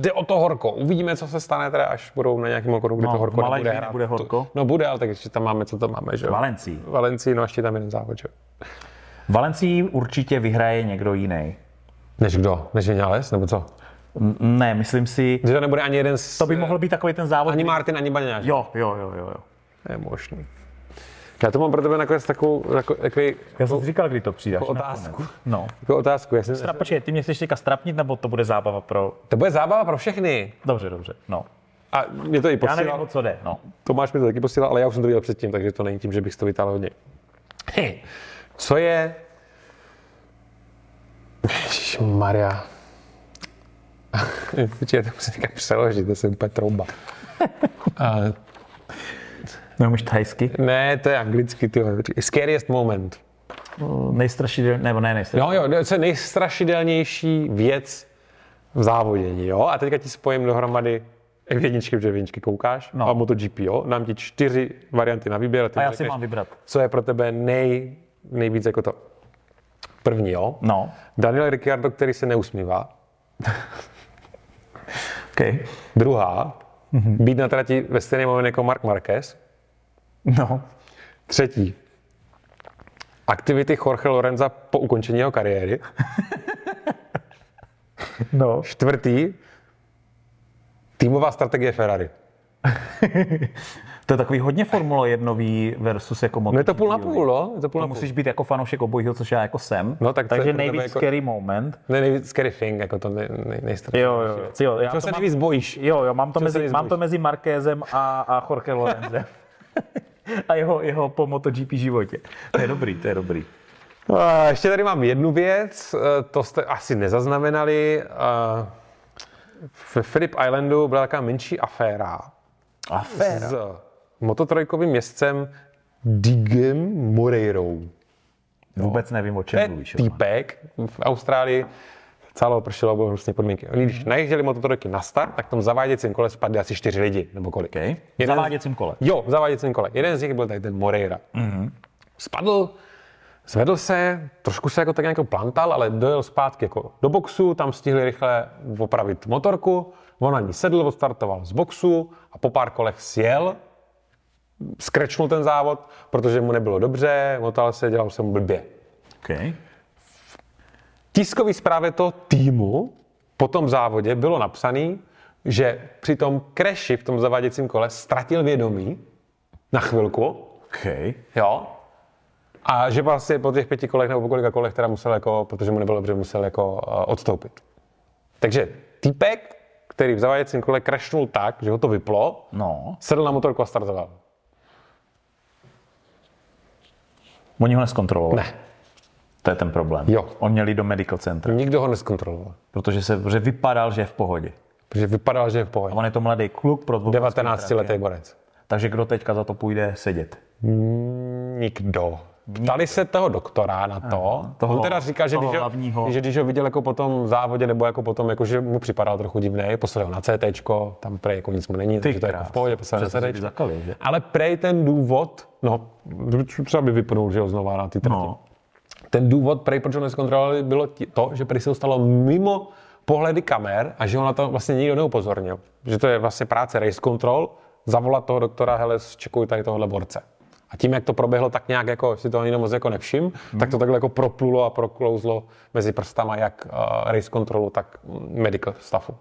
Speaker 2: jde o to horko. Uvidíme, co se stane teda, až budou na nějakém okruhu, kdy
Speaker 1: no,
Speaker 2: to horko
Speaker 1: nebude hrát. Bude horko?
Speaker 2: No bude, ale tak ještě tam máme, co tam máme, že jo.
Speaker 1: Valencii.
Speaker 2: Valencii, no ještě tam jeden závod, že jo.
Speaker 1: Valencii určitě vyhraje někdo jiný.
Speaker 2: Než kdo? Než Vinales, nebo co?
Speaker 1: Ne, myslím si...
Speaker 2: Že to nebude ani jeden z...
Speaker 1: To by mohl být takový ten závod.
Speaker 2: Ani Martin, ani Baňáš.
Speaker 1: Jo, jo, jo, jo. jo.
Speaker 2: Je možný. Já to mám pro tebe nakonec takovou, takový,
Speaker 1: Já jsem říkal, kdy to přijdeš.
Speaker 2: Jako otázku.
Speaker 1: No.
Speaker 2: Jako otázku. Já jsem,
Speaker 1: Stra, počkej, ty mě chceš teďka strapnit, nebo to bude zábava pro...
Speaker 2: To bude zábava pro všechny.
Speaker 1: Dobře, dobře, no.
Speaker 2: A mě to i posílal.
Speaker 1: Já nevím, co jde, no.
Speaker 2: Tomáš mi to taky posílal, ale já už jsem to viděl předtím, takže to není tím, že bych to vytáhl hodně. Co je Maria. Počkej, to musím někam přeložit, to je úplně trouba.
Speaker 1: A... Neumíš thajsky?
Speaker 2: Ne, to je anglicky, ty Scariest moment.
Speaker 1: Nejstrašidelnější, nebo ne nejstrašidelnější.
Speaker 2: Jo, jo, to je nejstrašidelnější věc v závodění, jo? A teďka ti spojím dohromady F1, protože jedničky koukáš, no. a MotoGP, jo? Dám ti čtyři varianty na výběr.
Speaker 1: A, a já si mám vybrat.
Speaker 2: Co je pro tebe nej, nejvíc jako to První, jo?
Speaker 1: No.
Speaker 2: Daniel Ricciardo, který se neusmívá.
Speaker 1: okay.
Speaker 2: Druhá, mm-hmm. být na trati ve stejný moment jako Mark Marquez.
Speaker 1: No.
Speaker 2: Třetí, aktivity Jorge Lorenza po ukončení jeho kariéry.
Speaker 1: no.
Speaker 2: Čtvrtý, týmová strategie Ferrari.
Speaker 1: To je takový hodně Formule 1 versus jako
Speaker 2: MotoGP. No je to půl na půl, no? Je to půl
Speaker 1: to
Speaker 2: na půl.
Speaker 1: musíš být jako fanoušek obojího, což já jako jsem.
Speaker 2: No, tak
Speaker 1: Takže nejvíc jako... scary moment.
Speaker 2: Ne, nejvíc scary thing, jako to nej, nej,
Speaker 1: Jo, jo, jo.
Speaker 2: Já Co se nejvíc bojíš?
Speaker 1: Jo, jo, mám to, mezi, mám to mezi Markézem a, a Jorge Lorenzem. a jeho, jeho po MotoGP životě. To je dobrý, to je dobrý.
Speaker 2: Uh, ještě tady mám jednu věc, uh, to jste asi nezaznamenali. Uh, v Philip Islandu byla taková menší aféra.
Speaker 1: Aféra?
Speaker 2: S mototrojkovým městcem Digem Moreirou.
Speaker 1: Vůbec nevím, o čem
Speaker 2: mluvíš. Týpek v Austrálii celou pršelo, bylo hrozně podmínky. Oni, když najížděli mototrojky na start, tak v tom zaváděcím kole spadly asi čtyři lidi, nebo kolik.
Speaker 1: Okay. V zaváděcím kole?
Speaker 2: Jo, v zaváděcím kole. Jeden z nich byl tady ten Moreira. Mm-hmm. Spadl, zvedl se, trošku se jako tak nějak plantal, ale dojel zpátky jako do boxu, tam stihli rychle opravit motorku, on na ní sedl, odstartoval z boxu a po pár kolech sjel skrečnul ten závod, protože mu nebylo dobře, motal se, dělal se mu blbě.
Speaker 1: Okay.
Speaker 2: V tiskový zprávě toho týmu po tom závodě bylo napsané, že při tom kreši v tom zaváděcím kole ztratil vědomí na chvilku
Speaker 1: Okay.
Speaker 2: Jo. A že vlastně po těch pěti kolech nebo po kolika kolech teda musel jako, protože mu nebylo dobře, musel jako uh, odstoupit. Takže týpek, který v zaváděcím kole crashnul tak, že ho to vyplo,
Speaker 1: No,
Speaker 2: sedl na motorku a startoval.
Speaker 1: Oni ho neskontrolovali.
Speaker 2: Ne.
Speaker 1: To je ten problém.
Speaker 2: Jo.
Speaker 1: On měl jít do medical centra,
Speaker 2: Nikdo ho neskontroloval.
Speaker 1: protože se protože vypadal, že je v pohodě.
Speaker 2: Protože vypadal, že je v
Speaker 1: A
Speaker 2: pohodě.
Speaker 1: on je to mladý kluk pro
Speaker 2: 19 letý borec.
Speaker 1: Takže kdo teďka za to půjde sedět?
Speaker 2: Nikdo. Ptali se toho doktora na to.
Speaker 1: toho-
Speaker 2: On teda říkal, že když, ho, že když ho viděl jako po tom závodě, nebo jako potom, jako, že mu připadal trochu divný, poslal ho na CT, tam prej jako nic mu není, takže to je jako v pohodě, poslal na CT.
Speaker 1: zakali, že?
Speaker 2: Ale prej ten důvod, no, třeba by vypnul, že jo, znova na ty trati.
Speaker 1: No.
Speaker 2: Ten důvod, prej, proč ho neskontrolovali, bylo to, že prej se ho stalo mimo pohledy kamer a že ho na to vlastně nikdo neupozornil. Že to je vlastně práce race control, zavolat toho doktora, hele, čekuj tady tohohle borce. A tím, jak to proběhlo tak nějak, jako si to nikdo moc jako nevšim, tak to takhle jako proplulo a proklouzlo mezi prstama jak uh, race controlu, tak medical staffu.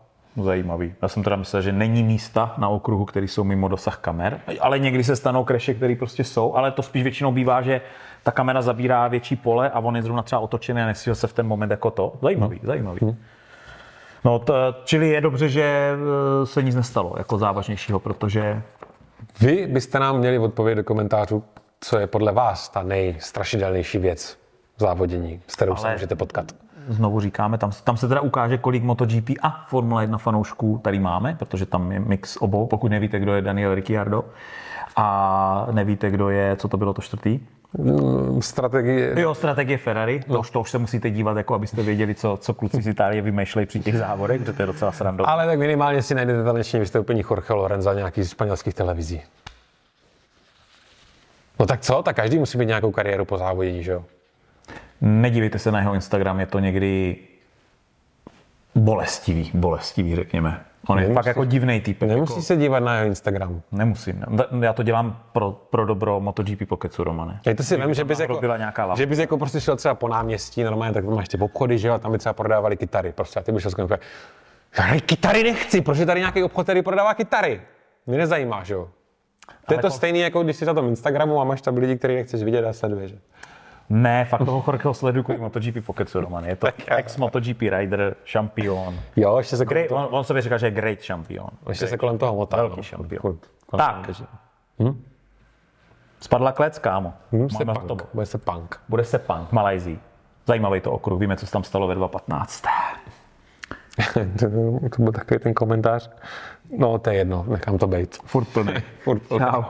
Speaker 1: Zajímavý. Já jsem teda myslel, že není místa na okruhu, které jsou mimo dosah kamer, ale někdy se stanou kreše, které prostě jsou, ale to spíš většinou bývá, že ta kamera zabírá větší pole a on je zrovna třeba otočený a nestihl se v ten moment jako to. Zajímavý,
Speaker 2: Hmm.
Speaker 1: zajímavý. No, to, čili je dobře, že eh, se nic nestalo jako závažnějšího, protože
Speaker 2: Vy byste nám měli odpovědět do komentářů, co je podle vás ta nejstrašidelnější věc v závodění, s kterou se
Speaker 1: Ale-
Speaker 2: můžete potkat.
Speaker 1: znovu říkáme, tam, tam se teda ukáže, kolik MotoGP a Formule 1 fanoušků tady máme, protože tam je mix obou, pokud nevíte, kdo je Daniel Ricciardo a nevíte, kdo je, co to bylo to čtvrtý.
Speaker 2: Strategie,
Speaker 1: Jo, strategie Ferrari, to, už, to už se musíte dívat, jako abyste věděli, co, co kluci z Itálie vymýšlejí při těch závodech, protože to je docela srandovné.
Speaker 2: ale tak minimálně si najdete taneční vystoupení Jorge Lorenza nějaký z španělských televizí. No tak co? Tak každý musí mít nějakou kariéru po závodění, že jo?
Speaker 1: Nedívejte se na jeho Instagram, je to někdy bolestivý, bolestivý, řekněme. On je fakt jako divný typ.
Speaker 2: Nemusí
Speaker 1: Jako,
Speaker 2: se dívat na jeho Instagram.
Speaker 1: nemusím. Já to dělám pro, pro dobro MotoGP Pokecu, Romane.
Speaker 2: Já to si vím, že bys, jako,
Speaker 1: byla nějaká lava.
Speaker 2: že bys jako prostě šel třeba po náměstí, normálně tak máš ty obchody, že jo, a tam by třeba prodávali kytary. Prostě a ty by šel skoro já kytary nechci, proč je tady nějaký obchod, který prodává kytary? Mě nezajímá, že jo. To je to
Speaker 1: po-
Speaker 2: stejné, jako když jsi na tom Instagramu a máš tam lidi, který nechceš vidět a sleduješ.
Speaker 1: Ne, fakt toho Jorgeho sleduju kvůli MotoGP Pokecu, Roman. Je to ex-MotoGP rider, šampion.
Speaker 2: Jo, ještě se kolem
Speaker 1: Great,
Speaker 2: toho,
Speaker 1: on, on sobě říká, že je great šampion.
Speaker 2: ještě se kolem toho motá.
Speaker 1: Velký
Speaker 2: no.
Speaker 1: šampion.
Speaker 2: Furt.
Speaker 1: Tak. Spadla klec, kámo.
Speaker 2: Hm, se punk.
Speaker 1: hotovo.
Speaker 2: Bude se punk.
Speaker 1: Bude se punk v Malajzii. Zajímavý to okruh, víme, co se tam stalo ve 2.15.
Speaker 2: to byl takový ten komentář. No, to je jedno, nechám to být.
Speaker 1: Furt plný.
Speaker 2: Furt,
Speaker 1: Čau.